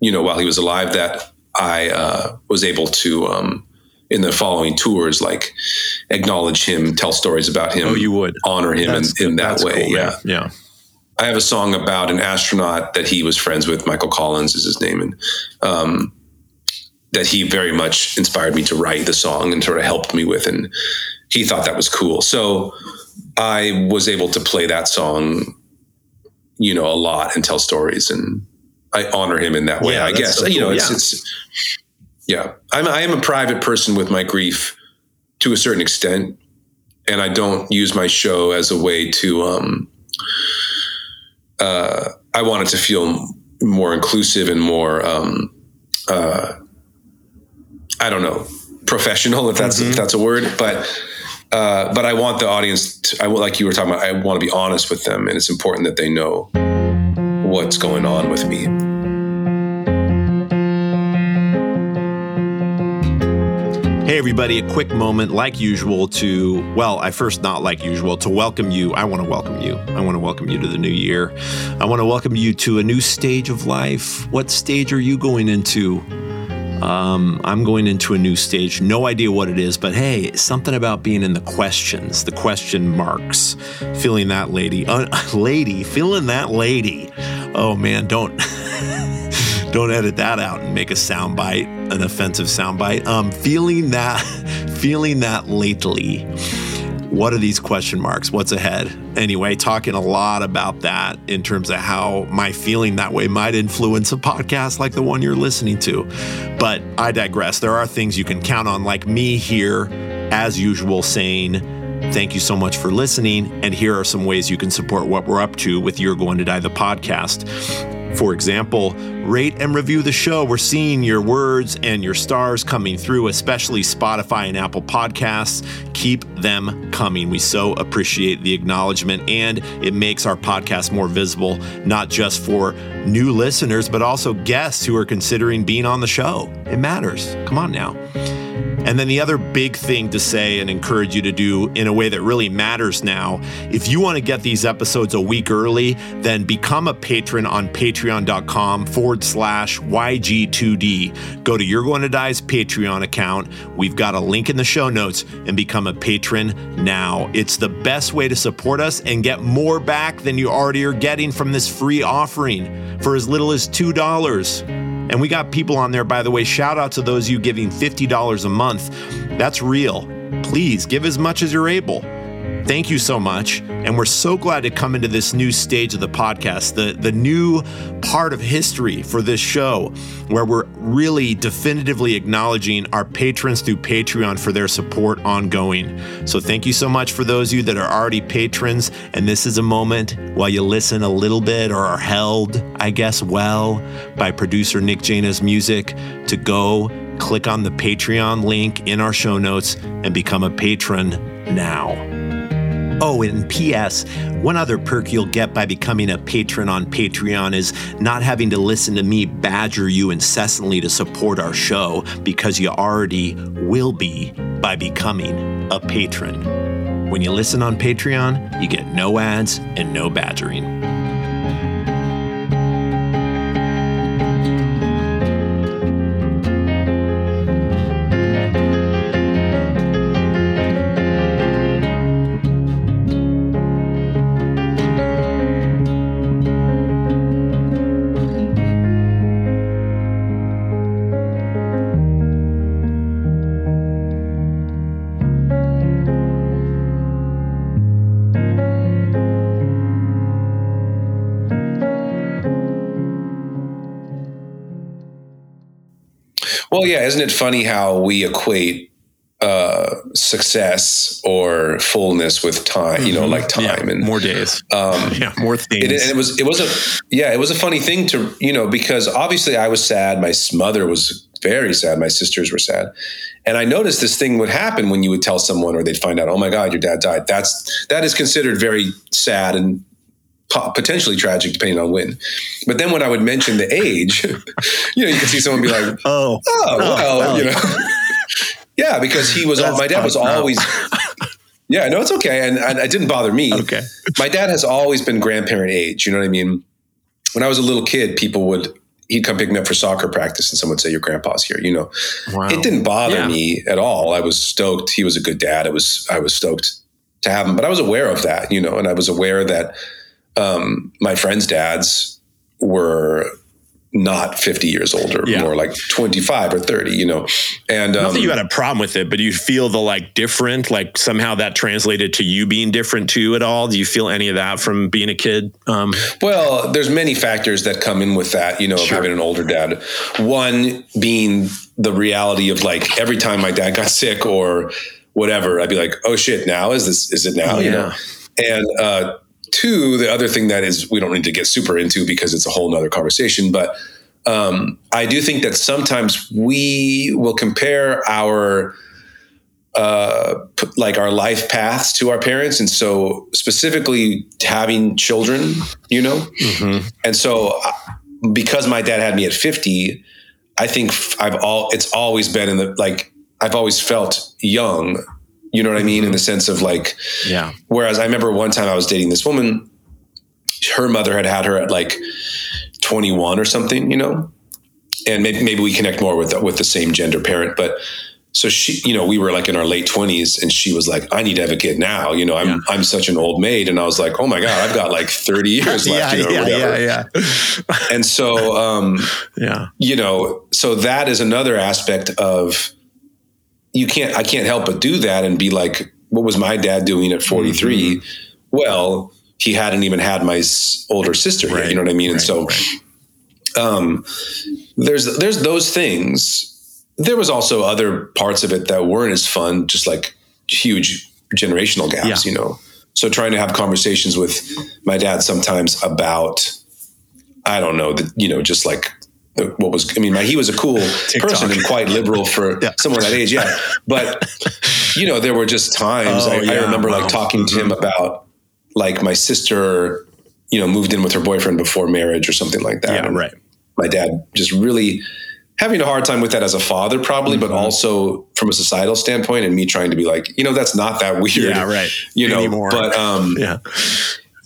you know, while he was alive that I uh, was able to, um, in the following tours, like acknowledge him, tell stories about him, Oh, you would. honor him in, in that way. cool, yeah. Yeah. I have a song about an astronaut that he was friends with. Michael Collins is his name, and um, that he very much inspired me to write the song and sort of helped me with, and he thought that was cool. So I was able to play that song, you know, a lot and tell stories, and I honor him in that way. Yeah, I guess so you know, it's, Yeah. it's yeah. I'm I am a private person with my grief to a certain extent, and I don't use my show as a way to. Um, uh, I want it to feel more inclusive and more, um, uh, I don't know, professional if that's if that's a word, but uh, but I want the audience. To, I like you were talking about. I want to be honest with them, and it's important that they know what's going on with me. Hey, everybody, a quick moment, like usual, to, well, I first, not like usual, to welcome you. I want to welcome you. I want to welcome you to the new year. I want to welcome you to a new stage of life. What stage are you going into? Um, I'm going into a new stage. No idea what it is, but hey, something about being in the questions, the question marks, feeling that lady, uh, lady, feeling that lady. Oh man, don't don't edit that out and make a soundbite, an offensive soundbite. Um, feeling that, feeling that lately. What are these question marks? What's ahead? Anyway, talking a lot about that in terms of how my feeling that way might influence a podcast like the one you're listening to. But I digress. There are things you can count on, like me here, as usual, saying, Thank you so much for listening. And here are some ways you can support what we're up to with You're Going to Die, the podcast. For example, rate and review the show. We're seeing your words and your stars coming through, especially Spotify and Apple Podcasts. Keep them coming. We so appreciate the acknowledgement, and it makes our podcast more visible, not just for new listeners, but also guests who are considering being on the show. It matters. Come on now. And then the other big thing to say and encourage you to do in a way that really matters now, if you want to get these episodes a week early, then become a patron on patreon.com forward slash YG2D. Go to You're Going to Die's Patreon account. We've got a link in the show notes and become a patron now. It's the best way to support us and get more back than you already are getting from this free offering for as little as $2. And we got people on there, by the way. Shout out to those you giving $50 a month. That's real. Please give as much as you're able. Thank you so much. And we're so glad to come into this new stage of the podcast, the, the new part of history for this show, where we're really definitively acknowledging our patrons through Patreon for their support ongoing. So thank you so much for those of you that are already patrons. And this is a moment while you listen a little bit or are held, I guess, well by producer Nick Jaina's music to go click on the Patreon link in our show notes and become a patron now. Oh, and P.S. One other perk you'll get by becoming a patron on Patreon is not having to listen to me badger you incessantly to support our show because you already will be by becoming a patron. When you listen on Patreon, you get no ads and no badgering. Isn't it funny how we equate uh, success or fullness with time? You know, Mm-hmm. like time Yeah, and more days. Um, yeah, more things. it, and it was it was a yeah it was a funny thing to you know because obviously I was sad. My mother was very sad. My sisters were sad, and I noticed this thing would happen when you would tell someone or they'd find out, oh my god, your dad died. That's that is considered very sad and potentially tragic depending on when. But then when I would mention the age, you know, you could see someone be like, oh, oh, oh well, well. you know, yeah, because he was That's my dad was fucked up. always. Yeah, no, it's okay, and, and it didn't bother me. okay. My dad has always been grandparent age. You know what I mean? When I was a little kid, people would he'd come pick me up for soccer practice, and someone would say, "Your grandpa's here." You know, Wow. it didn't bother Yeah. me at all. I was stoked. He was a good dad. It was I was stoked to have him, but I was aware of that, you know, and I was aware that um, my friends' dads were not 50 years older, Yeah. more like 25 or 30, you know. And um, Not that you had a problem with it, but you feel the like different, like somehow that translated to you being different too at all. Do you feel any of that from being a kid? Um, Well, there's many factors that come in with that, you know, of Sure. having an older dad. One being the reality of like every time my dad got sick or whatever, I'd be like, oh shit, now is this, is it now? You know? And uh, two, the other thing that is, we don't need to get super into because it's a whole nother conversation, but um, I do think that sometimes we will compare our, uh, like our life paths to our parents. And so specifically having children, you know, mhm. and so, uh, because my dad had me at 50, I think I've all, it's always been in the, like, I've always felt young. You know what I mean? In the sense of like, Yeah. Whereas I remember one time I was dating this woman, her mother had had her at like 21 or something, you know, and maybe, maybe we connect more with with the same gender parent, but so she, you know, we were like in our late 20s and she was like, I need to have a kid now. You know, I'm, Yeah. I'm such an old maid. And I was like, oh my God, I've got like 30 years Yeah, left, you know, yeah, yeah, yeah. And so, um, Yeah. you know, so that is another aspect of you can't, I can't help but do that and be like, what was my dad doing at 43? Mm-hmm. Well, he hadn't even had my older sister yet, you know what I mean? and so, right. um, there's, there's those things. There was also other parts of it that weren't as fun, just like huge generational gaps, Yeah. you know? So trying to have conversations with my dad sometimes about, I don't know, the, you know, just like what was, I mean, he was a cool person and quite liberal for Yeah. someone that age. Yeah. But, you know, there were just times Oh, I, I remember wow. Mm-hmm. like talking to him about like my sister, you know, moved in with her boyfriend before marriage or something like that. Yeah, right. My dad just really having a hard time with that as a father, probably, but Mm-hmm. also from a societal standpoint and me trying to be like, you know, that's not that weird. Yeah, right. You know, Anymore. but, um, Yeah.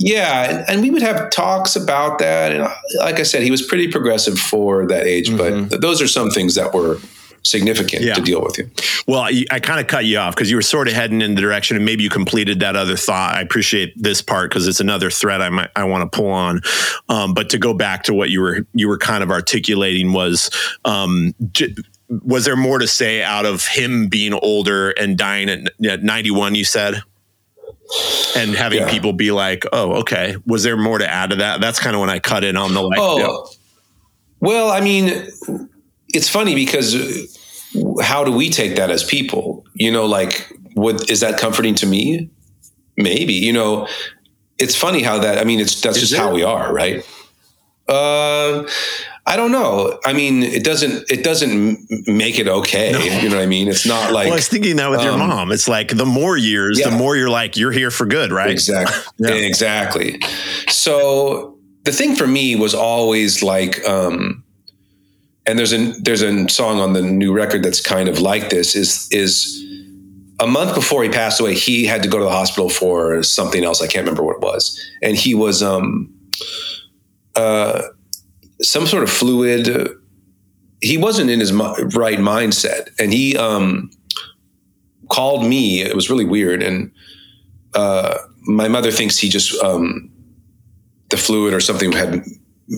Yeah, and, and we would have talks about that. And like I said, he was pretty progressive for that age, but those are some things that were significant Mm-hmm. Yeah. to deal with. You. Well, I, I kind of cut you off because you were sort of heading in the direction, and maybe you completed that other thought. I appreciate this part because it's another thread I might I want to pull on. Um, but to go back to what you were you were kind of articulating was. Um, j- was there more to say out of him being older and dying at, at 91 you said and having Yeah. people be like oh okay was there more to add to that that's kind of when i cut in on the like Oh, well, I mean, it's funny because how do we take that as people? You know, like, what is that comforting to me? Maybe. You know, it's funny how that. I mean, it's that's Is just it? how we are, right? Uh, I don't know. I mean, it doesn't it doesn't make it okay. You know what I mean? It's not like well, I was thinking that with your um, mom. It's like the more years, Yeah. the more you're like, you're here for good, right? Exactly. Yeah. Exactly. So the thing for me was always like, um, and there's a there's a song on the new record that's kind of like this. Is is a month before he passed away, he had to go to the hospital for something else. I can't remember what it was, and he was um, uh, some sort of fluid. He wasn't in his right mindset, and he um, called me. It was really weird, and uh, my mother thinks he just um, the fluid or something had.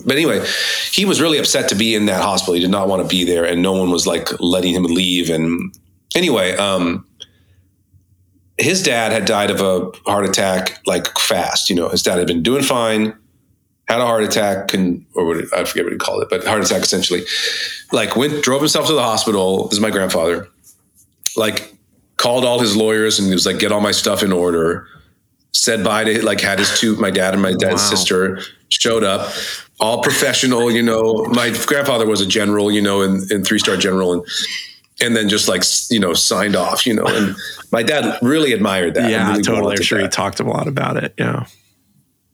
But anyway, he was really upset to be in that hospital. He did not want to be there, and no one was like letting him leave. And anyway, um, his dad had died of a heart attack like fast. You know, his dad had been doing fine, had a heart attack, and or what I forget what he called it, but heart attack essentially. Like went drove himself to the hospital. This is my grandfather. Like called all his lawyers and he was like, get all my stuff in order. Said bye to like had his two, my dad and my dad's Wow. sister showed up, all professional. You know, my grandfather was a general. You know, in, in three star general and. And then just like you know, signed off. You know, and my dad really admired that. Yeah, really totally. I'm sure he talked a lot about it. Yeah.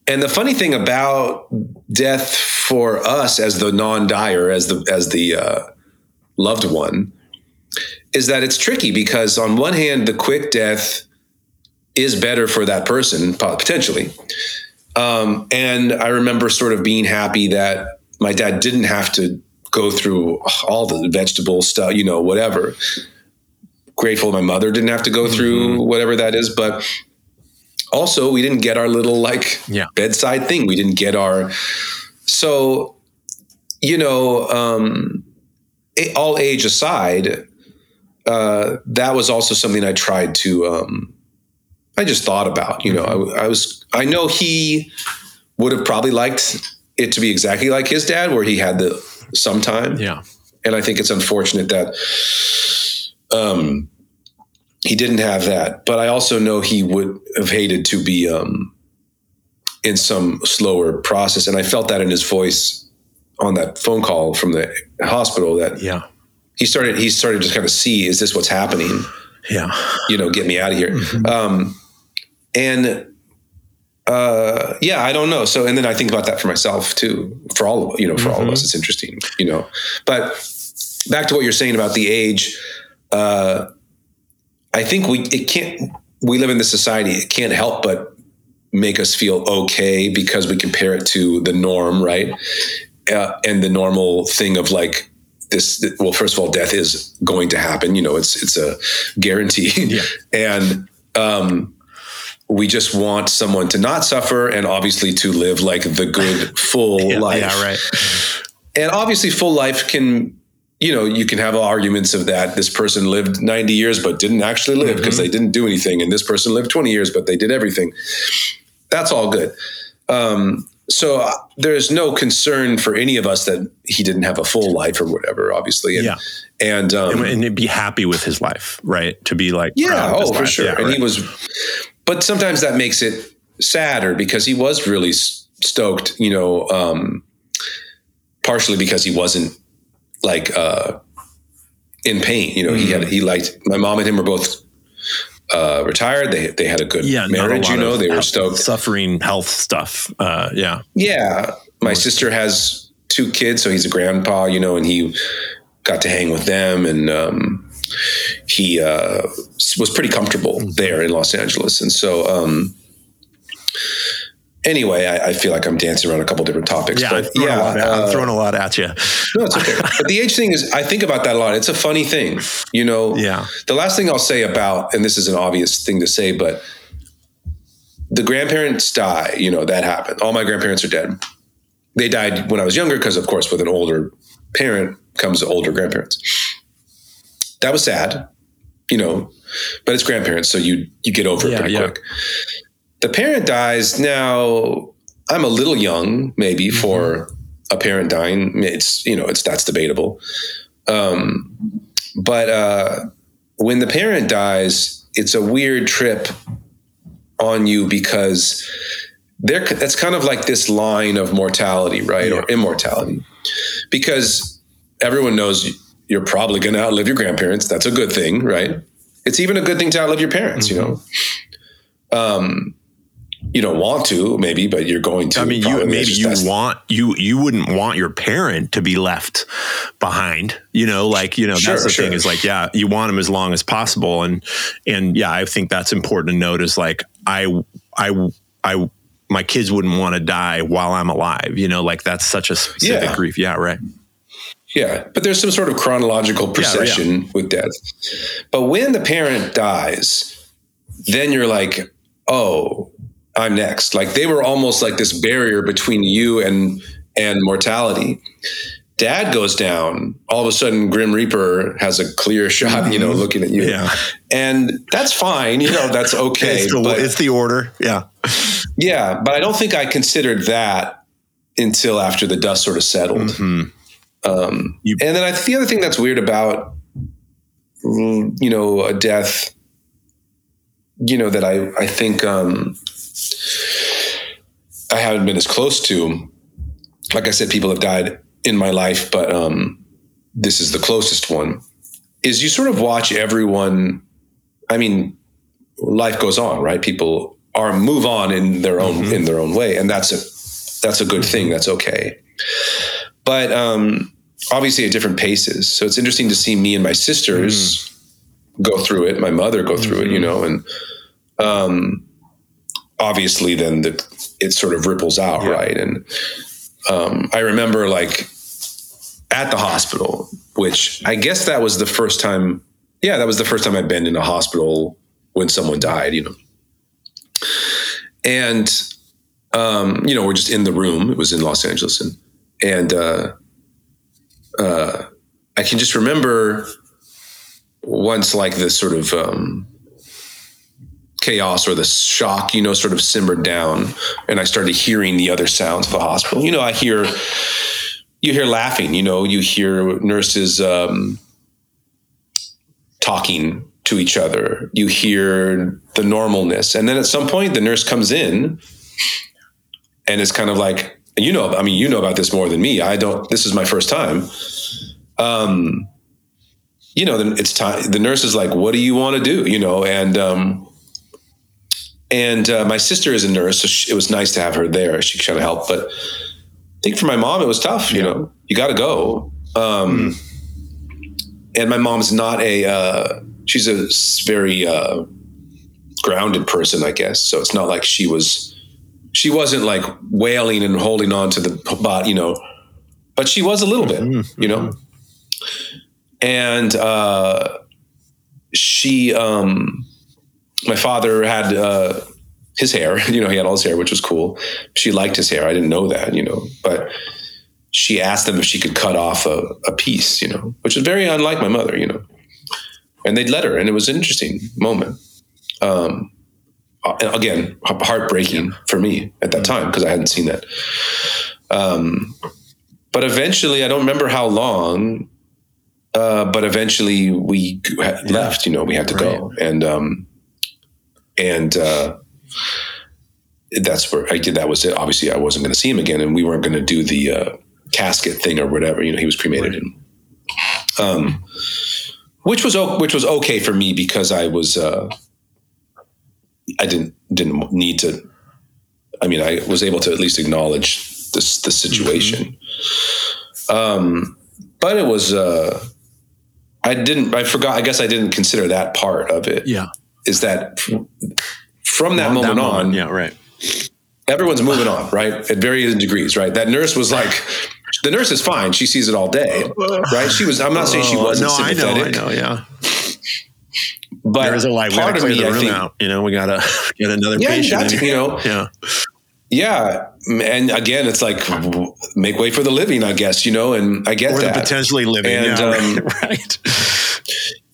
And the funny thing about death for us as the non-dyer, as the as the uh, loved one, is that it's tricky because on one hand, the quick death is better for that person potentially, um, and I remember sort of being happy that my dad didn't have to go through all the vegetable stuff, you know, whatever. Grateful my mother didn't have to go through whatever that is, but also we didn't get our little like Yeah. bedside thing. We didn't get our so you know um, it, all age aside, uh, that was also something I tried to. Um, I just thought about. You know, I, I was. I know he would have probably liked it to be exactly like his dad, where he had the some time Yeah. and I think it's unfortunate that um, he didn't have that. But I also know he would have hated to be um, in some slower process, and I felt that in his voice on that phone call from the hospital. That Yeah. he started he started to kind of see is this what's happening? Yeah. You know, get me out of here. Um, and uh, yeah, I don't know. So, and then I think about that for myself too. For all of you know, for all of us, it's interesting. You know, but back to what you're saying about the age. uh, I think we it can't. We live in this society; it can't help but make us feel okay because we compare it to the norm, right? Uh, and the normal thing of like this. Well, first of all, death is going to happen. You know, it's it's a guarantee, Yeah. and um, we just want someone to not suffer and obviously to live like the good full Yeah, life yeah, right. and obviously full life can you know you can have arguments of that this person lived 90 years but didn't actually live because Mm-hmm. they didn't do anything and this person lived 20 years but they did everything that's all good um, so uh, there's no concern for any of us that he didn't have a full life or whatever obviously and, Yeah. and um, And, and be happy with his life, right? To be like, yeah, proud of his oh, for life. sure. Yeah, and right. he was, but sometimes that makes it sadder because he was really stoked, you know, um, partially because he wasn't like uh, in pain. You know, he Mm. had he liked my mom and him were both uh, retired. They they had a good yeah, marriage. You know, they were stoked. Suffering health stuff. Uh, yeah. Yeah, my sister has two kids, so he's a grandpa, you know, and he got to hang with them, and um, he uh, was pretty comfortable there in Los Angeles, and so. Um, Anyway, I, I feel like I'm dancing around a couple different topics, Yeah, but I'm yeah, uh, I'm throwing a lot at you. no, it's okay. but the age thing is, I think about that a lot. It's a funny thing, you know. Yeah. The last thing I'll say about, and this is an obvious thing to say, but the grandparents die. You know that happened. All my grandparents are dead. They died when I was younger because, of course, with an older parent comes older grandparents. That was sad, you know, but it's grandparents, so you you get over it Yeah, pretty yeah. quick. The parent dies now. I'm a little young, maybe Mm-hmm. for a parent dying. It's you know, it's that's debatable. Um, but uh, when the parent dies, it's a weird trip on you because there that's kind of like this line of mortality, right, or immortality, because everyone knows you're probably going to outlive your grandparents. That's a good thing, right? It's even a good thing to outlive your parents, you know. Um, you don't want to, maybe, but you're going to. I mean, you maybe you want you you wouldn't want your parent to be left behind. You know, like you know Sure, that's the sure. thing is like yeah, you want them as long as possible, and and yeah, I think that's important to note. Is like I I I my kids wouldn't want to die while I'm alive. You know, like that's such a specific Yeah. grief. Yeah, right. Yeah, but there's some sort of chronological procession with death. But when the parent dies, then you're like, oh, I'm next. Like they were almost like this barrier between you and and mortality. Dad goes down. All of a sudden, Grim Reaper has a clear shot, you know, looking at you. Mm-hmm. Yeah. And that's fine. You know, that's okay. it's, the, but it's the order. Yeah. yeah, but I don't think I considered that until after the dust sort of settled. Mhm. Um, You- and then I think the other thing that's weird about, you know, a death, you know, that I, I think um, I haven't been as close to. Like I said, people have died in my life, but um, this is the closest one. Is you sort of watch everyone. I mean, life goes on, right? People are move on in their own in their own way, and that's a that's a good thing. That's okay. But um, obviously, at different paces. So it's interesting to see me and my sisters go through it. My mother go through it, you know, and um, obviously, then the it sort of ripples out, right? And um, I remember like at the hospital, which I guess that was the first time. Yeah, that was the first time I'd been in a hospital when someone died, you know. And um, you know, we're just in the room. It was in Los Angeles, and and uh, uh, I can just remember once like this sort of um, chaos or the shock, you know, sort of simmered down, and I started hearing the other sounds of the hospital. You know, I hear you hear laughing. You know, you hear nurses um, talking to each other. You hear the normalness, and then at some point, the nurse comes in, and it's kind of like you know. I mean, you know about this more than me. I don't. This is my first time. Um, you know, then it's time. The nurse is like, "What do you want to do?" You know, and um, and uh, my sister is a nurse, so she, it was nice to have her there. She could kind of help, but I think for my mom, it was tough. You know, you got to go. Um, and my mom's not a uh, she's a very uh, grounded person, I guess. So it's not like she was she wasn't like wailing and holding on to the bot, you know, but she was a little bit, you know. And uh, she, um, my father had uh, his hair, you know, he had all his hair, which was cool. She liked his hair. I didn't know that, you know, but she asked them if she could cut off a, a piece, you know, which is very unlike my mother, you know. And they'd let her, and it was an interesting moment. Um, again, heartbreaking for me at that time because I hadn't seen that. Um, but eventually, I don't remember how long, uh, but eventually we left. You know, we had to go, and um, and uh, that's where I did. That was it. Obviously, I wasn't going to see him again, and we weren't going to do the uh, casket thing or whatever. You know, he was cremated, and um, which was which was okay for me because I was. Uh, I didn't didn't need to. I mean, I was able to at least acknowledge this the situation. Um, but it was. Uh, I didn't. I forgot. I guess I didn't consider that part of it. Yeah. Is that from that moment on? Yeah, right. Everyone's moving on, right? At varying degrees, right? That nurse was like, the nurse is fine. She sees it all day, right? She was. I'm not saying she Oh, wasn't no, I know, sympathetic, I know, yeah. but There's a like, we part of me, the room think, out. You know, we gotta get another yeah, you patient. you know, Yeah. Yeah, and again, it's like make way for the living, I guess. You know, and I get Or the that. potentially living. And, yeah, um, right.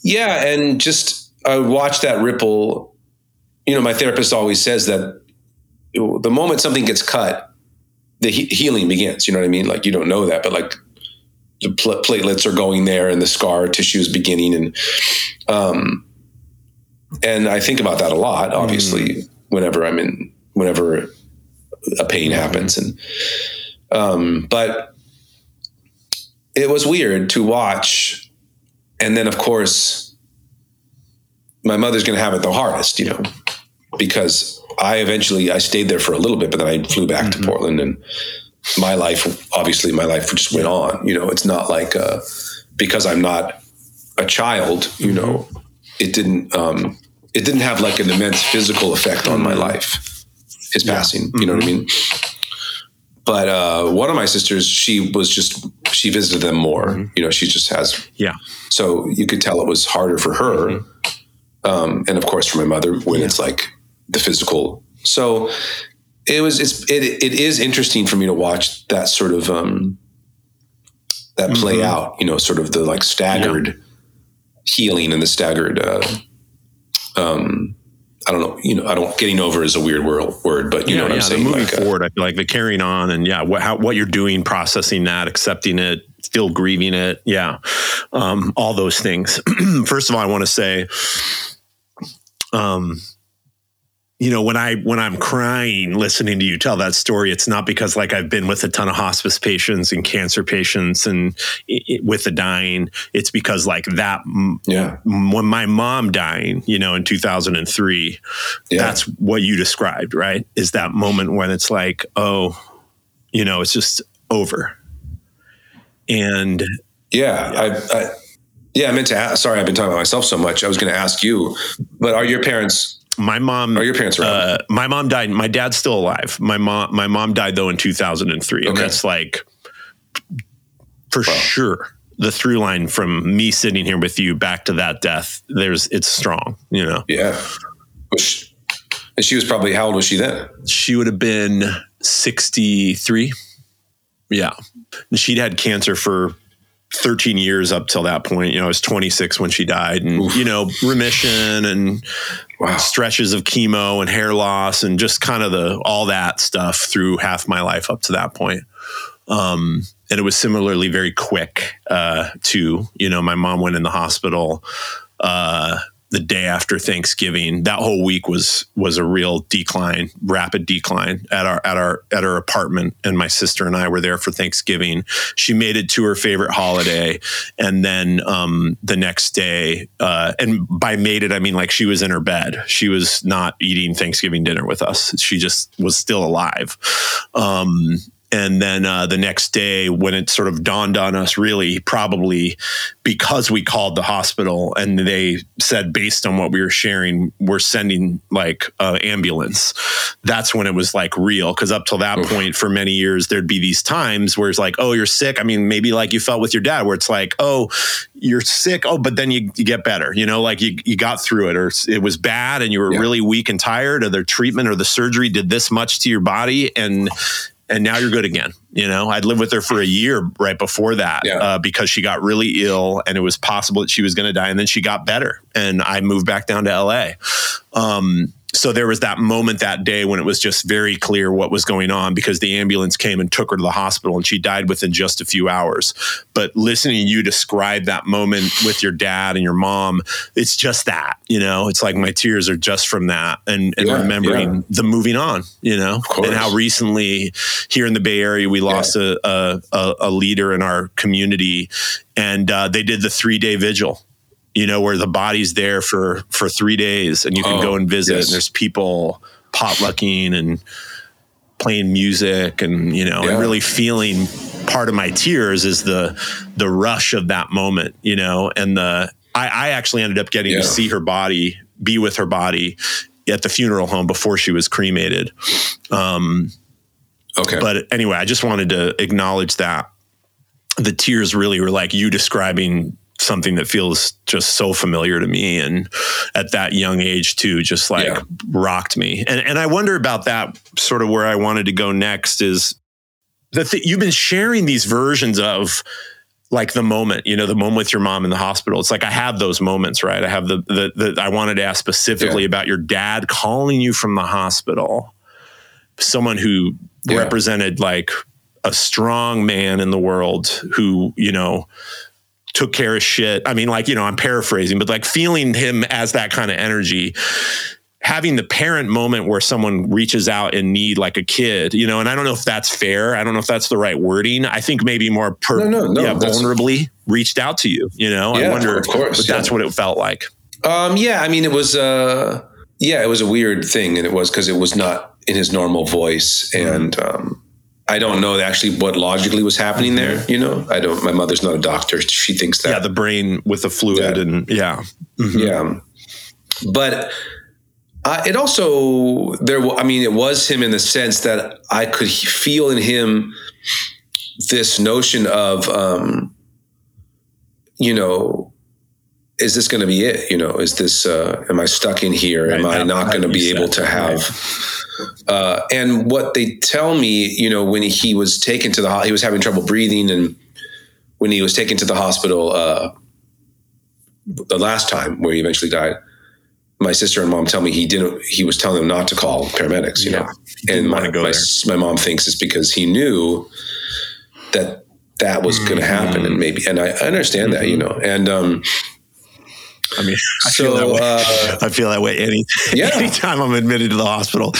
Yeah, and just I would watch that ripple. You know, my therapist always says that the moment something gets cut, the he- healing begins. You know what I mean? Like you don't know that, but like the pl- platelets are going there, and the scar tissue is beginning, and um, and I think about that a lot. Obviously, whenever I'm in, whenever a pain happens, and um, but it was weird to watch and then of course my mother's going to have it the hardest you know because i eventually i stayed there for a little bit but then i flew back to portland and my life obviously my life just went on you know it's not like uh, because i'm not a child you know it didn't um, it didn't have like an immense physical effect on my life his passing you know what i mean? But uh, one of my sisters she was just she visited them more you know she just has Yeah. so you could tell it was harder for her. Um, and of course for my mother when it's like the physical. So it was, it's, it, it is interesting for me to watch that sort of, um, that play out, you know, sort of the like staggered healing and the staggered, uh, um, I don't know, you know, I don't, getting over is a weird word, word but you know what I'm saying? Moving Like, uh, forward, I feel like the carrying on and yeah, what, how, what you're doing, processing that, accepting it, still grieving it. Yeah. Um, all those things. First of all, I want to say, um, you know, when I when I'm crying listening to you tell that story, it's not because like I've been with a ton of hospice patients and cancer patients and i i- with the dying. It's because like that m- when my mom dying, you know, in 2003, Yeah. that's what you described, right? Is that moment when it's like, oh, you know, it's just over. And Yeah, I, I, yeah, I meant to ask. Sorry, I've been talking about myself so much. I was going to ask you, but are your parents? my mom, Are your parents around? uh, my mom died. My dad's still alive. My mom, my mom died though in 2003, and that's like for sure the through line from me sitting here with you back to that death. There's it's strong, you know. yeah, and she was probably how old was she then? she would have been 63. Yeah. And she'd had cancer for 13 years up till that point. You know, I was 26 when she died and, you know, remission and Wow. stretches of chemo and hair loss and just kind of the, all that stuff through half my life up to that point. Um, and it was similarly very quick, uh, to, you know, my mom went in the hospital, uh, the day after Thanksgiving. That whole week was was a real decline, rapid decline at our at our at our apartment. And my sister and I were there for Thanksgiving. She made it to her favorite holiday, and then um, the next day, uh, and by made it I mean like she was in her bed. She was not eating Thanksgiving dinner with us. She just was still alive. Um, and then uh, the next day, when it sort of dawned on us, really probably because we called the hospital and they said, based on what we were sharing, we're sending like an ambulance. That's when it was like real. Because up till that Oof. point, for many years, there'd be these times where it's like, oh, you're sick. I mean, maybe like you felt with your dad, where it's like, oh, you're sick. Oh, but then you, you get better. You know, like you, you got through it, or it was bad and you were yeah. really weak and tired, or the treatment or the surgery did this much to your body. And and now you're good again. You know, I'd lived with her for a year right before that yeah. uh, because she got really ill and it was possible that she was going to die. And then she got better, and I moved back down to LA. Um, so there was that moment that day when it was just very clear what was going on because the ambulance came and took her to the hospital and she died within just a few hours. But listening to you describe that moment with your dad and your mom, it's just that, you know, it's like my tears are just from that and, and yeah, remembering yeah. the moving on, you know, and how recently here in the Bay Area, we lost yeah. a, a, a, leader in our community and uh, they did the three day vigil you know, where the body's there for for three days and you can oh, go and visit. Yes. And there's people potlucking and playing music and you know, yeah. and really feeling part of my tears is the the rush of that moment, you know, and the I, I actually ended up getting yeah. to see her body, be with her body at the funeral home before she was cremated. Um, okay. But anyway, I just wanted to acknowledge that the tears really were like you describing something that feels just so familiar to me and at that young age too just like yeah. rocked me and and I wonder about that sort of where I wanted to go next is that th- you've been sharing these versions of like the moment, you know, the moment with your mom in the hospital. It's like I have those moments, right? I have the the, the I wanted to ask specifically yeah. about your dad calling you from the hospital, someone who yeah. represented like a strong man in the world who, you know, took care of shit. I mean, like, you know, I'm paraphrasing, but like feeling him as that kind of energy having the parent moment where someone reaches out in need like a kid, you know, and I don't know if that's fair. I don't know if that's the right wording. I think maybe more per, no, no, no, yeah, vulnerably reached out to you, you know, yeah, I wonder of course, if that's what it felt like. Um, yeah, I mean, it was, uh, yeah, it was a weird thing and it was cause it was not in his normal voice. And, um, I don't know actually what logically was happening there. You know, I don't. My mother's not a doctor. She thinks that. Yeah, the brain with the fluid yeah. and yeah, mm-hmm. yeah. But uh, it also there. I mean, it was him in the sense that I could feel in him this notion of, um, you know, is this going to be it? You know, is this? Uh, am I stuck in here? Right. Am I not going to be able to have? Right uh, and what they tell me, you know, when he was taken to the he was having trouble breathing, and when he was taken to the hospital uh, the last time where he eventually died, my sister and mom tell me he didn't. He was telling them not to call paramedics, you yeah, know. And my, my, my mom thinks it's because he knew that that was mm-hmm. going to happen, and maybe, and I understand mm-hmm. that, you know, and um, I mean, I so, feel that way. Uh, I feel that way any yeah. anytime I'm admitted to the hospital,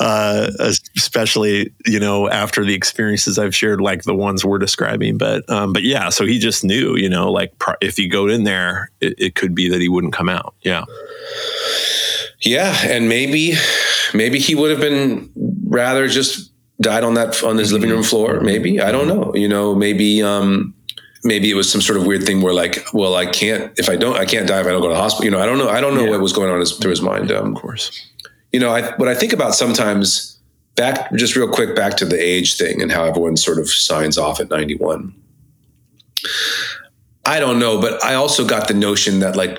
uh, especially you know after the experiences I've shared, like the ones we're describing. But um, but yeah, so he just knew, you know, like pr- if he go in there, it, it could be that he wouldn't come out. Yeah, yeah, and maybe maybe he would have been rather just died on that on his living room floor. Maybe I don't know. You know, maybe. um maybe it was some sort of weird thing where like, well, I can't if I don't, I can't die if I don't go to the hospital. You know, I don't know. I don't know yeah. what was going on his, through his mind. Um, of course. You know, I, what I think about sometimes back, just real quick, back to the age thing and how everyone sort of signs off at 91. I don't know, but I also got the notion that like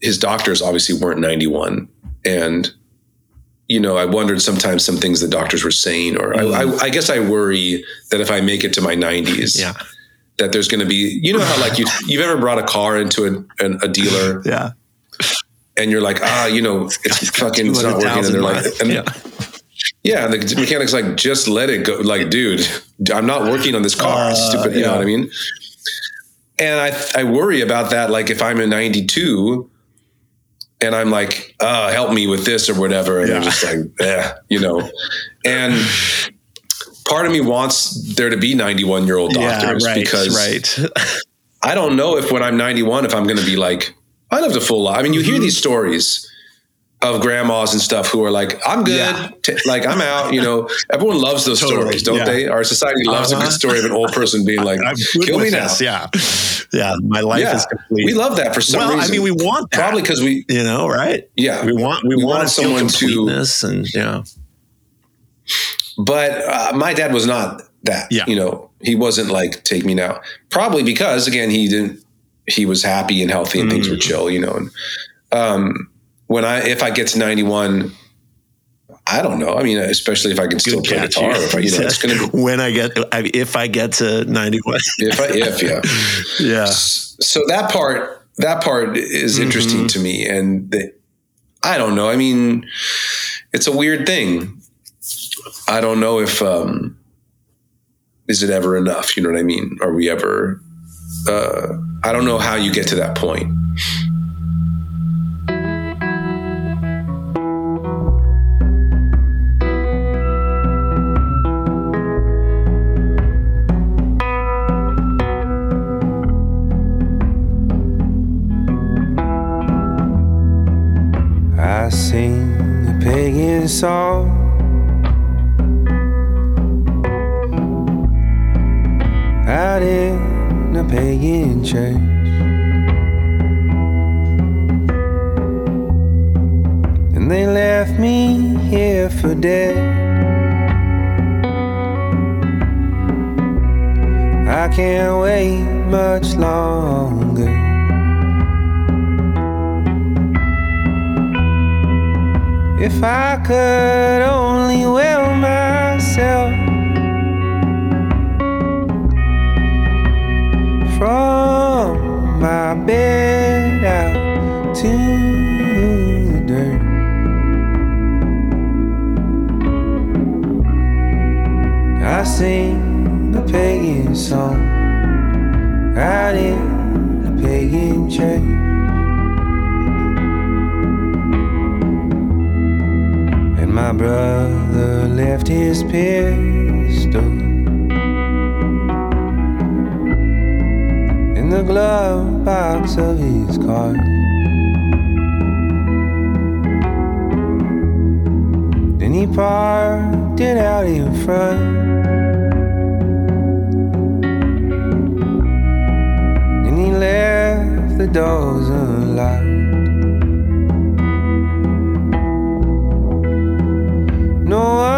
his doctors obviously weren't 91 and you know, I wondered sometimes some things the doctors were saying, or I, I, I, guess I worry that if I make it to my 90s, yeah that there's going to be, you know, how like you you've ever brought a car into a, a, a dealer, yeah, and you're like, ah, you know, it's fucking it's not working, and they're like, and, yeah. Yeah, and the mechanic's like, just let it go. Like, dude, I'm not working on this car. Uh, Stupid, you yeah. know what I mean? And I I worry about that. Like, if I'm in '92 and I'm like, uh, help me with this or whatever, and yeah. I'm just like, yeah, you know, and part of me wants there to be 91 year old doctors yeah, right, because right. I don't know if when I'm 91, if I'm going to be like, I lived a full life. I mean, you hear mm-hmm. these stories of grandmas and stuff who are like, I'm good, Yeah. T- like I'm out. You know, everyone loves those Totally, stories, don't yeah. they? Our society loves a Uh-huh. good story of an old person being like, "Kill me now." this. Yeah. Yeah. My life Yeah. is complete. We love that for some well, reason. I mean, we want that. probably because we, you know, right? yeah, We want we, We want, want someone to- and yeah. But uh, my dad was not that. Yeah. You know, he wasn't like take me now. Probably because again, he didn't. He was happy and healthy and things were Mm. chill. You know, and um, when I if I get to ninety one. I don't know. I mean, especially if I can still Good play catch. guitar. If I, you know, it's to be when I get if I get to 91. if I, if yeah. yeah. So that part that part is Mm-hmm. interesting to me, and the, I don't know. I mean, it's a weird thing. I don't know if um, is it ever enough. You know what I mean? Are we ever? Uh, I don't know how you get to that point. Song. Out in a pagan church. And they left me here for dead. I can't wait much longer. If I could only will myself from my bed out to the dirt. I sing a pagan song out in a pagan church. And my brother left his pistol in the glove box of his car. Then he parked it out in front. And he left the doors unlocked. No one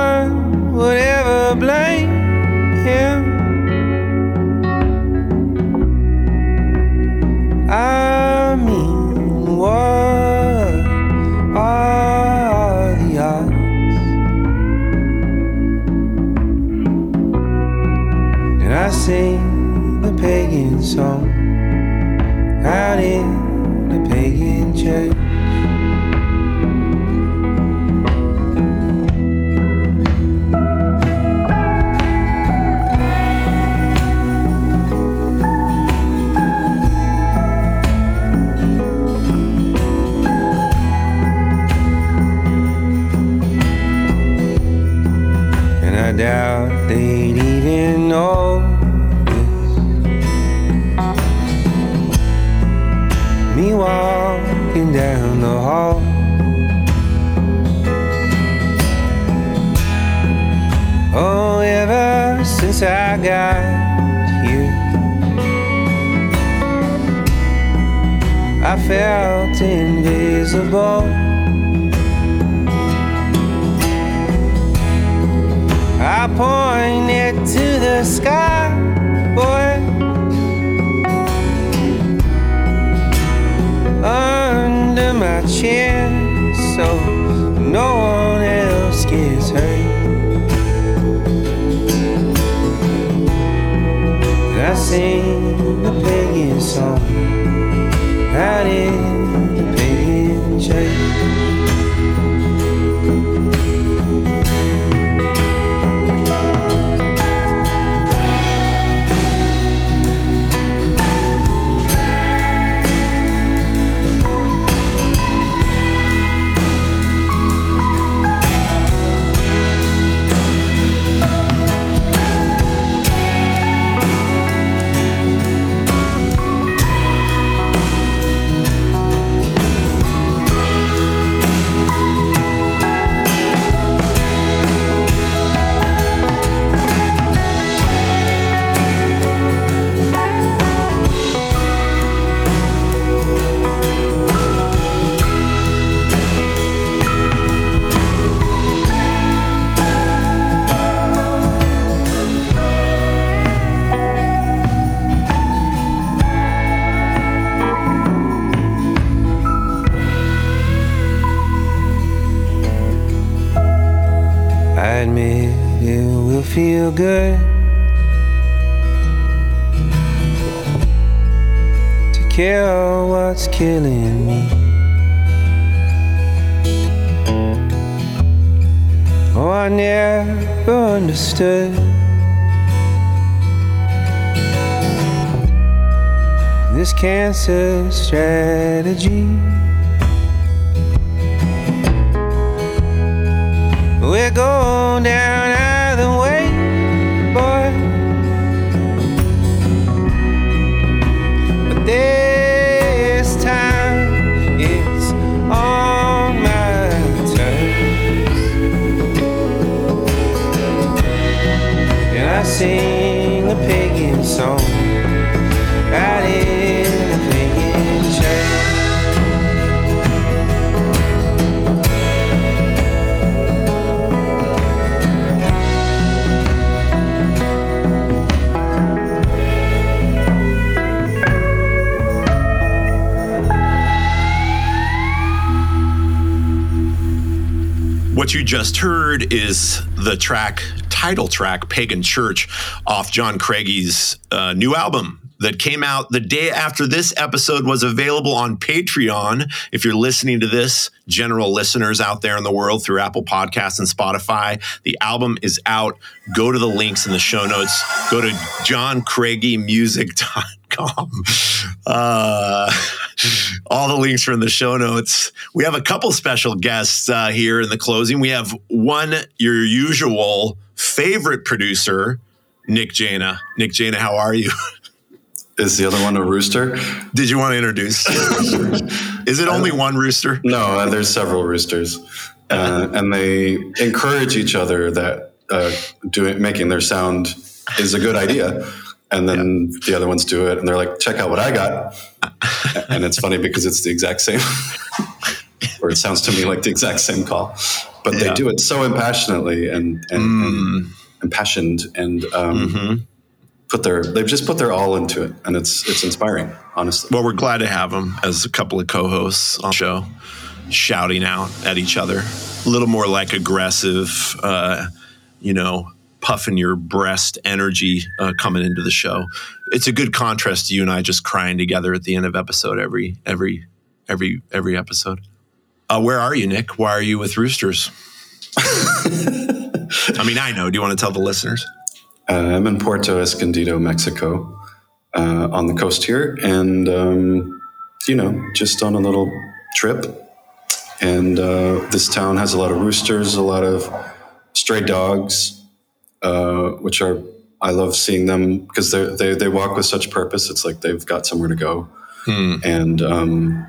I got here I felt invisible I pointed to the sky, boy. Under my chin, so no one else gets hurt. Sing the pagan song out in the pagan church. Feel good to kill what's killing me. Oh, I never understood. This cancer strategy. We're going down What you just heard is the track, title track, Pagan Church, off John Craigie's uh, new album that came out the day after this episode was available on Patreon. If you're listening to this, general listeners out there in the world through Apple Podcasts and Spotify, the album is out. Go to the links in the show notes. Go to johncraigiemusic.com. Uh, all the links are in the show notes. We have a couple special guests uh, here in the closing. We have one, your usual favorite producer, Nick Jaina. Nick Jaina, how are you? Is the other one a rooster? Did you want to introduce? Is it only one rooster? No, uh, there's several roosters, uh, and they encourage each other that uh, doing making their sound is a good idea. And then the other ones do it, and they're like, "Check out what I got." and it's funny because it's the exact same, or it sounds to me like the exact same call, but Yeah. they do it so impassionately and and, and impassioned and. Um, Put their, they've just put their all into it, and it's it's inspiring, honestly. Well, we're glad to have them as a couple of co-hosts on the show, shouting out at each other. A little more like aggressive, uh, you know, puffing your breast energy uh, coming into the show. It's a good contrast to you and I just crying together at the end of episode every every every every episode. Uh, where are you, Nick? Why are you with Roosters? I mean, I know. Do you want to tell the listeners? Uh, I'm in Puerto Escondido, Mexico, uh, on the coast here, and um, you know, just on a little trip. And uh, this town has a lot of roosters, a lot of stray dogs, uh, which are I love seeing them because they they they walk with such purpose. It's like they've got somewhere to go. And um,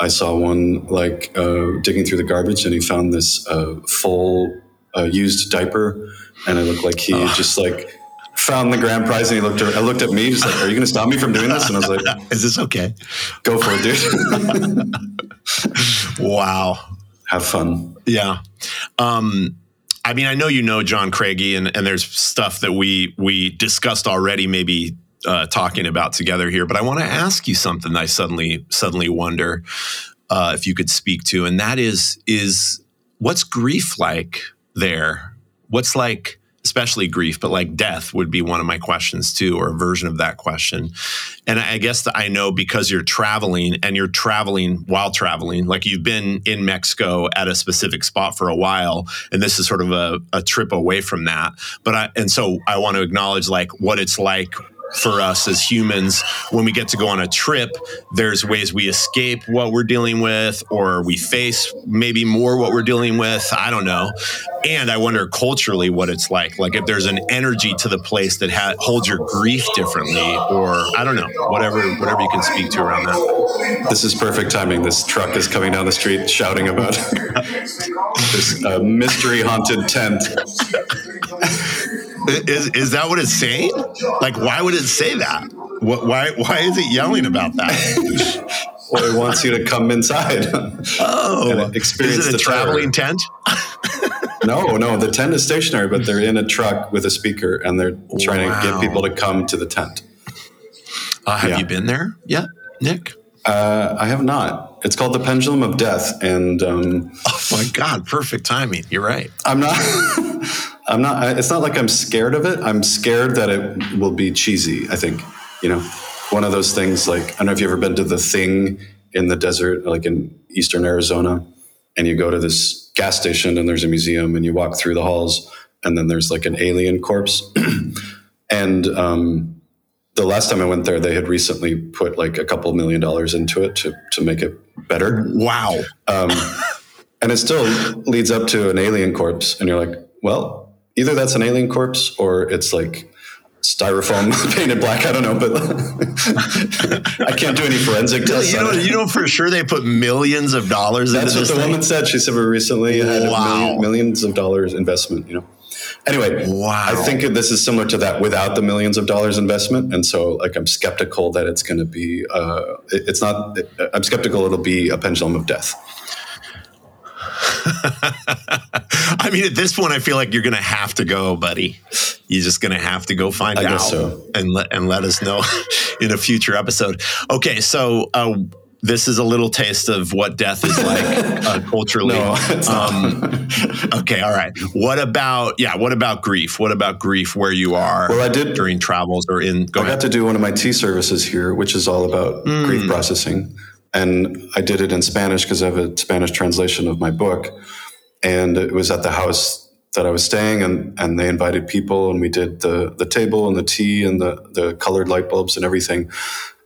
I saw one like uh, digging through the garbage, and he found this uh, full uh, used diaper, and it looked like he just like found the grand prize. And he looked, at, I looked at me, just like, "Are you going to stop me from doing this?" And I was like, Is this okay? "Go for it, dude. Wow. Have fun." Yeah. Um, I mean, I know you know John Craigie, and, and there's stuff that we we discussed already, maybe uh, talking about together here. But I want to ask you something. I suddenly suddenly wonder uh, if you could speak to, and that is is what's grief like there? What's like, especially grief, but like death would be one of my questions too, or a version of that question. And I guess that I know because you're traveling and you're traveling while traveling, like you've been in Mexico at a specific spot for a while, and this is sort of a, a trip away from that. But I, and so I want to acknowledge like what it's like for us as humans. When we get to go on a trip there's ways we escape what we're dealing with or we face maybe more what we're dealing with. I don't know. And i wonder culturally what it's like. Like if there's an energy to the place that ha- holds your grief differently or i don't know whatever whatever you can speak to around that. This is perfect timing. This truck is coming down the street shouting about this uh, mystery haunted tent. is, is that what it's saying like why would it say that what, why why is it yelling about that Well, it wants you to come inside. oh experience is it a the terror. traveling tent No, no, the tent is stationary, but they're in a truck with a speaker and they're trying to get people to come to the tent. uh, have Yeah. you been there yet nick Uh, I have not. It's called the Pendulum of Death, and um, Oh my God, perfect timing. You're right. I'm not. I'm not. I, it's not like I'm scared of it. I'm scared that it will be cheesy. I think you know, one of those things. Like I don't know if you've ever been to the thing in the desert, like in eastern Arizona, and you go to this gas station and there's a museum, and you walk through the halls, and then there's like an alien corpse, and um, the last time I went there, they had recently put like a couple million dollars into it to to make it better. Wow. Um, and it still leads up to an alien corpse, and you're like, well, either that's an alien corpse or it's like styrofoam painted black. I don't know, but I can't do any forensic tests. You know, you know for sure they put millions of dollars That's what the thing. woman said. She said we recently had Wow. million, millions of dollars investment. You know. Anyway, Wow. I think this is similar to that without the millions of dollars investment, and so like I'm skeptical that it's going to be. Uh, it- it's not. I'm skeptical it'll be a pendulum of death. I mean, at this point, I feel like you're going to have to go, buddy. You're just going to have to go find I out so. and let and let us know in a future episode. Okay, so uh, this is a little taste of what death is like uh, culturally. No. Um, okay, all right. What about yeah? What about grief? What about grief where you are? Well, I did- during travels or in. Go I ahead. got to do one of my tea services here, which is all about grief processing. And I did it in Spanish because I have a Spanish translation of my book. And it was at the house that I was staying and, and they invited people and we did the, the table and the tea and the, the colored light bulbs and everything.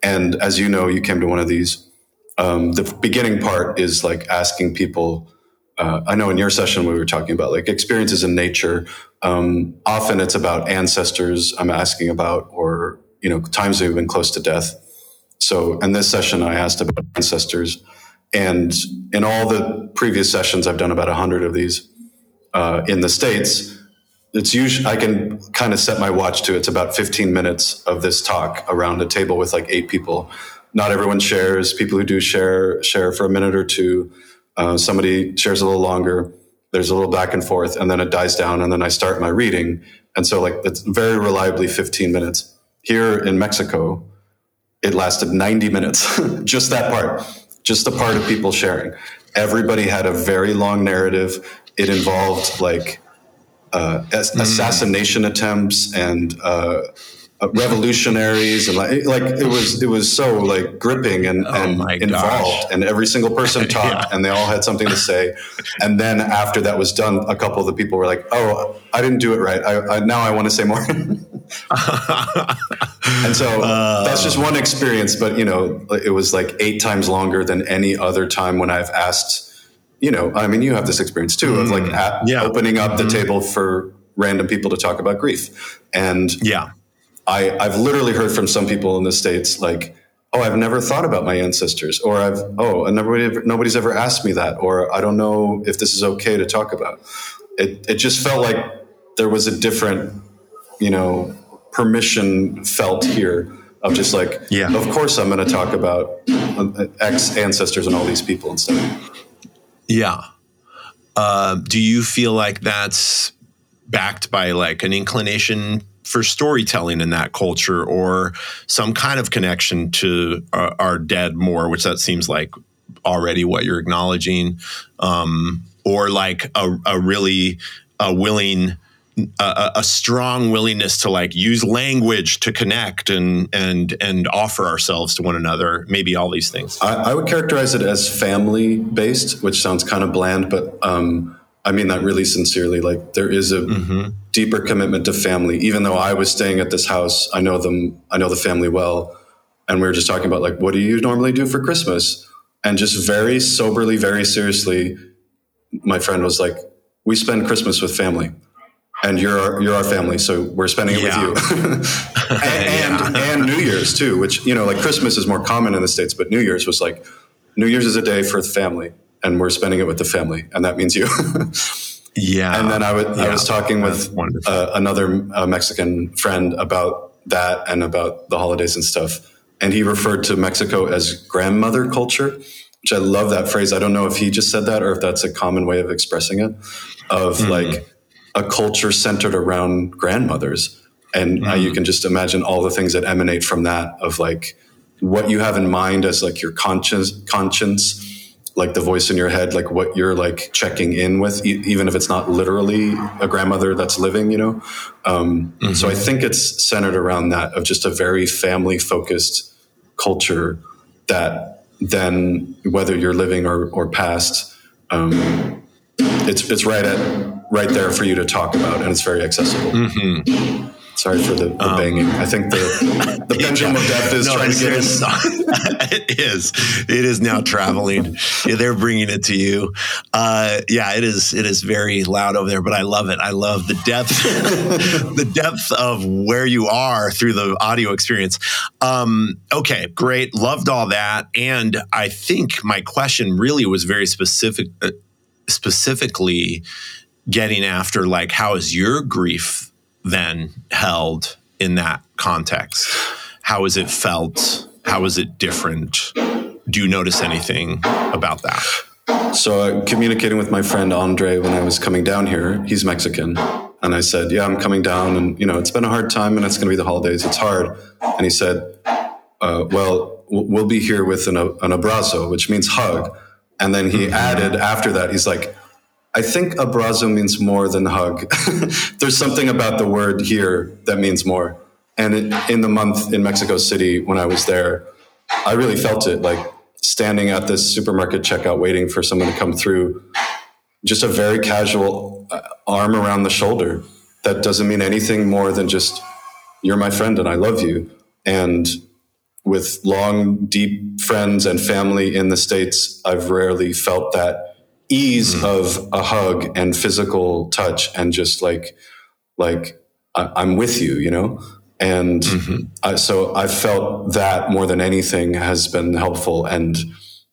And as you know, you came to one of these. Um, the beginning part is like asking people, uh, I know in your session we were talking about like experiences in nature. Um, often it's about ancestors I'm asking about, or you know times we've been close to death. So in this session, I asked about ancestors, and in all the previous sessions, I've done about hundred of these uh, in the states. It's usually I can kind of set my watch to it's about 15 minutes of this talk around a table with like eight people. Not everyone shares. People who do share share for a minute or two. Uh, somebody shares a little longer. There's a little back and forth, and then it dies down, and then I start my reading. And so, like, it's very reliably 15 minutes. Here in Mexico, it lasted 90 minutes. just that part, just the part of people sharing. Everybody had a very long narrative. It involved like uh, ass- assassination attempts and uh, uh, revolutionaries and like, like it was it was so like gripping and, and my involved gosh. and every single person talked and they all had something to say and then after that was done a couple of the people were like oh i didn't do it right i, I now i want to say more and so that's just one experience but you know it was like eight times longer than any other time when i've asked you know i mean you have this experience too of like mm. at, Yeah. opening up the mm-hmm. table for random people to talk about grief and yeah. I, I've literally heard from some people in the states like, "Oh, I've never thought about my ancestors," or "I've oh, and nobody ever, nobody's ever asked me that," or "I don't know if this is okay to talk about." It it just felt like there was a different, you know, permission felt here of just like, Yeah. of course I'm going to talk about uh, ex ancestors and all these people and stuff. Yeah. Uh, do you feel like that's backed by like an inclination for storytelling in that culture or some kind of connection to our, our dead more, which that seems like already what you're acknowledging, um, or like a, a really a willing a, a strong willingness to like use language to connect and and and offer ourselves to one another maybe all these things I, I would characterize it as family based, which sounds kind of bland, but um, I mean that really sincerely. Like there is a deeper commitment to family. Even though I was staying at this house, I know them. I know the family well, and we were just talking about like, what do you normally do for Christmas? And just very soberly, very seriously, my friend was like, we spend Christmas with family. And you're our, you're our family, so we're spending it Yeah. with you, and, and and New Year's too. Which you know, like Christmas is more common in the states, but New Year's was like New Year's is a day for the family, and we're spending it with the family, and that means you. yeah and then I was I was talking That's with uh, another uh, Mexican friend about that and about the holidays and stuff, and he referred to Mexico as grandmother culture, which I love that phrase. I don't know if he just said that or if that's a common way of expressing it, of Hmm. like a culture centered around grandmothers, and uh, you can just imagine all the things that emanate from that of like what you have in mind as like your conscience conscience like the voice in your head, like what you're like checking in with, e- even if it's not literally a grandmother that's living, you know? Um, mm-hmm. So I think it's centered around that of just a very family focused culture that then, whether you're living or, or past, um, it's, it's right at, right there for you to talk about and it's very accessible. Mm-hmm. Sorry for the, the um, banging. I think the the pendulum of death is no, trying to get in. it is. It is now traveling. yeah, they're bringing it to you. Uh, yeah, it is. It is very loud over there, but I love it. I love the depth, the depth of where you are through the audio experience. Um, okay, great. Loved all that, and I think my question really was very specific, uh, specifically getting after like how is your grief then held in that context? How is it felt? How is it different? Do you notice anything about that? So, uh, communicating with my friend Andre when I was coming down here, he's Mexican. And I said, Yeah, I'm coming down. And, you know, it's been a hard time and it's going to be the holidays. It's hard. And he said, uh, Well, we'll be here with an, an abrazo, which means hug. And then he mm-hmm. added after that, he's like, I think abrazo means more than hug. There's something about the word here that means more. And it, in the month in Mexico City, when I was there, I really felt it like standing at this supermarket checkout, waiting for someone to come through. Just a very casual uh, arm around the shoulder. That doesn't mean anything more than just, you're my friend and I love you. And with long, deep friends and family in the States, I've rarely felt that ease mm-hmm. of a hug and physical touch and just like like I, am with you, you know. And mm-hmm. I, so I felt that more than anything has been helpful, and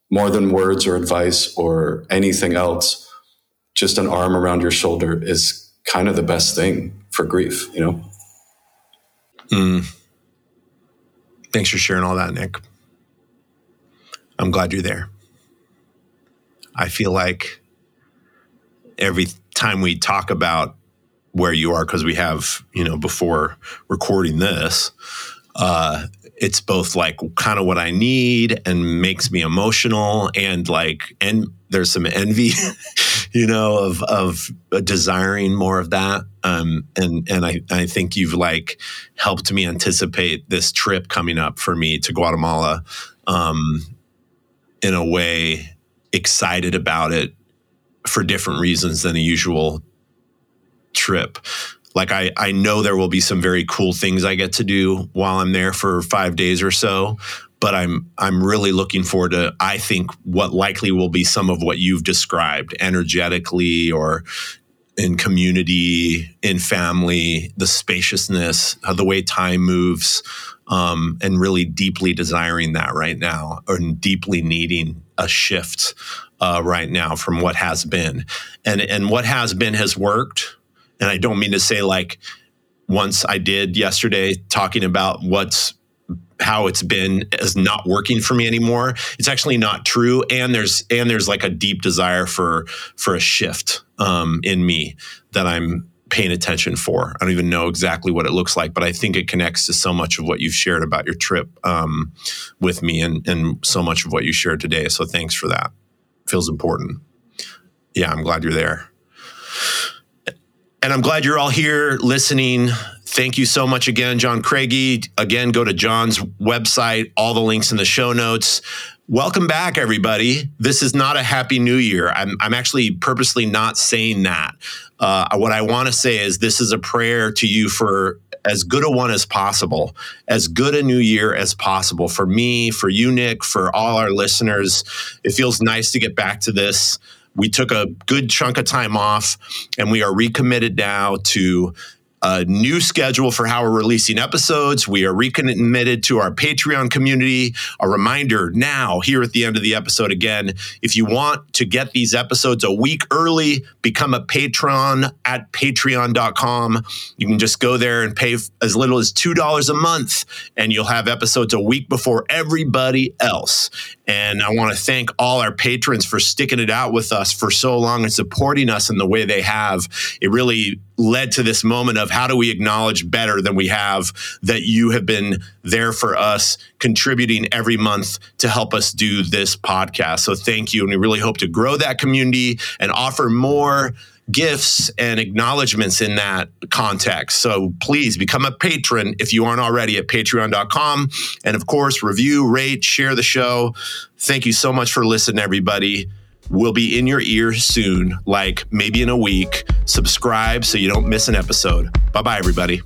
more than words or advice or anything else, just an arm around your shoulder is kind of the best thing for grief, you know. Mm. Thanks for sharing all that, Nick. I'm glad you're there. I feel like every time we talk about where you are, because we have, you know, before recording this, uh, it's both like kind of what I need and makes me emotional and like and there's some envy, you know, of of desiring more of that. Um, and and I I think you've like helped me anticipate this trip coming up for me to Guatemala, um, in a way excited about it for different reasons than a usual trip. Like I, I know there will be some very cool things I get to do while I'm there for five days or so, but I'm I'm really looking forward to I think what likely will be some of what you've described energetically or in community, in family, the spaciousness, the way time moves, um, and really deeply desiring that right now, and deeply needing a shift uh, right now from what has been, and and what has been has worked. And I don't mean to say like once I did yesterday talking about what's how it's been is not working for me anymore. It's actually not true. And there's and there's like a deep desire for for a shift um, in me that i'm paying attention for. I don't even know exactly what it looks like, but I think it connects to so much of what you've shared about your trip um, with me and, and so much of what you shared today. So thanks for that. Feels important. Yeah, I'm glad you're there. And I'm glad you're all here listening. Thank you so much again, John Craigie. Again, go to John's website, all the links in the show notes. Welcome back, everybody. This is not a happy new year. I'm, I'm actually purposely not saying that. Uh, what I want to say is this is a prayer to you for as good a one as possible, as good a new year as possible for me, for you, Nick, for all our listeners. It feels nice to get back to this. We took a good chunk of time off and we are recommitted now to a new schedule for how we're releasing episodes. We are recommitted to our Patreon community. A reminder now, here at the end of the episode again, if you want to get these episodes a week early, become a patron at patreon.com. You can just go there and pay as little as $2 a month, and you'll have episodes a week before everybody else. And I want to thank all our patrons for sticking it out with us for so long and supporting us in the way they have. It really led to this moment of how do we acknowledge better than we have that you have been there for us, contributing every month to help us do this podcast. So thank you. And we really hope to grow that community and offer more gifts and acknowledgments in that context. So please become a patron if you aren't already at patreon.com. And of course, review, rate, share the show. Thank you so much for listening, everybody. We'll be in your ear soon, like maybe in a week. Subscribe so you don't miss an episode. Bye bye, everybody.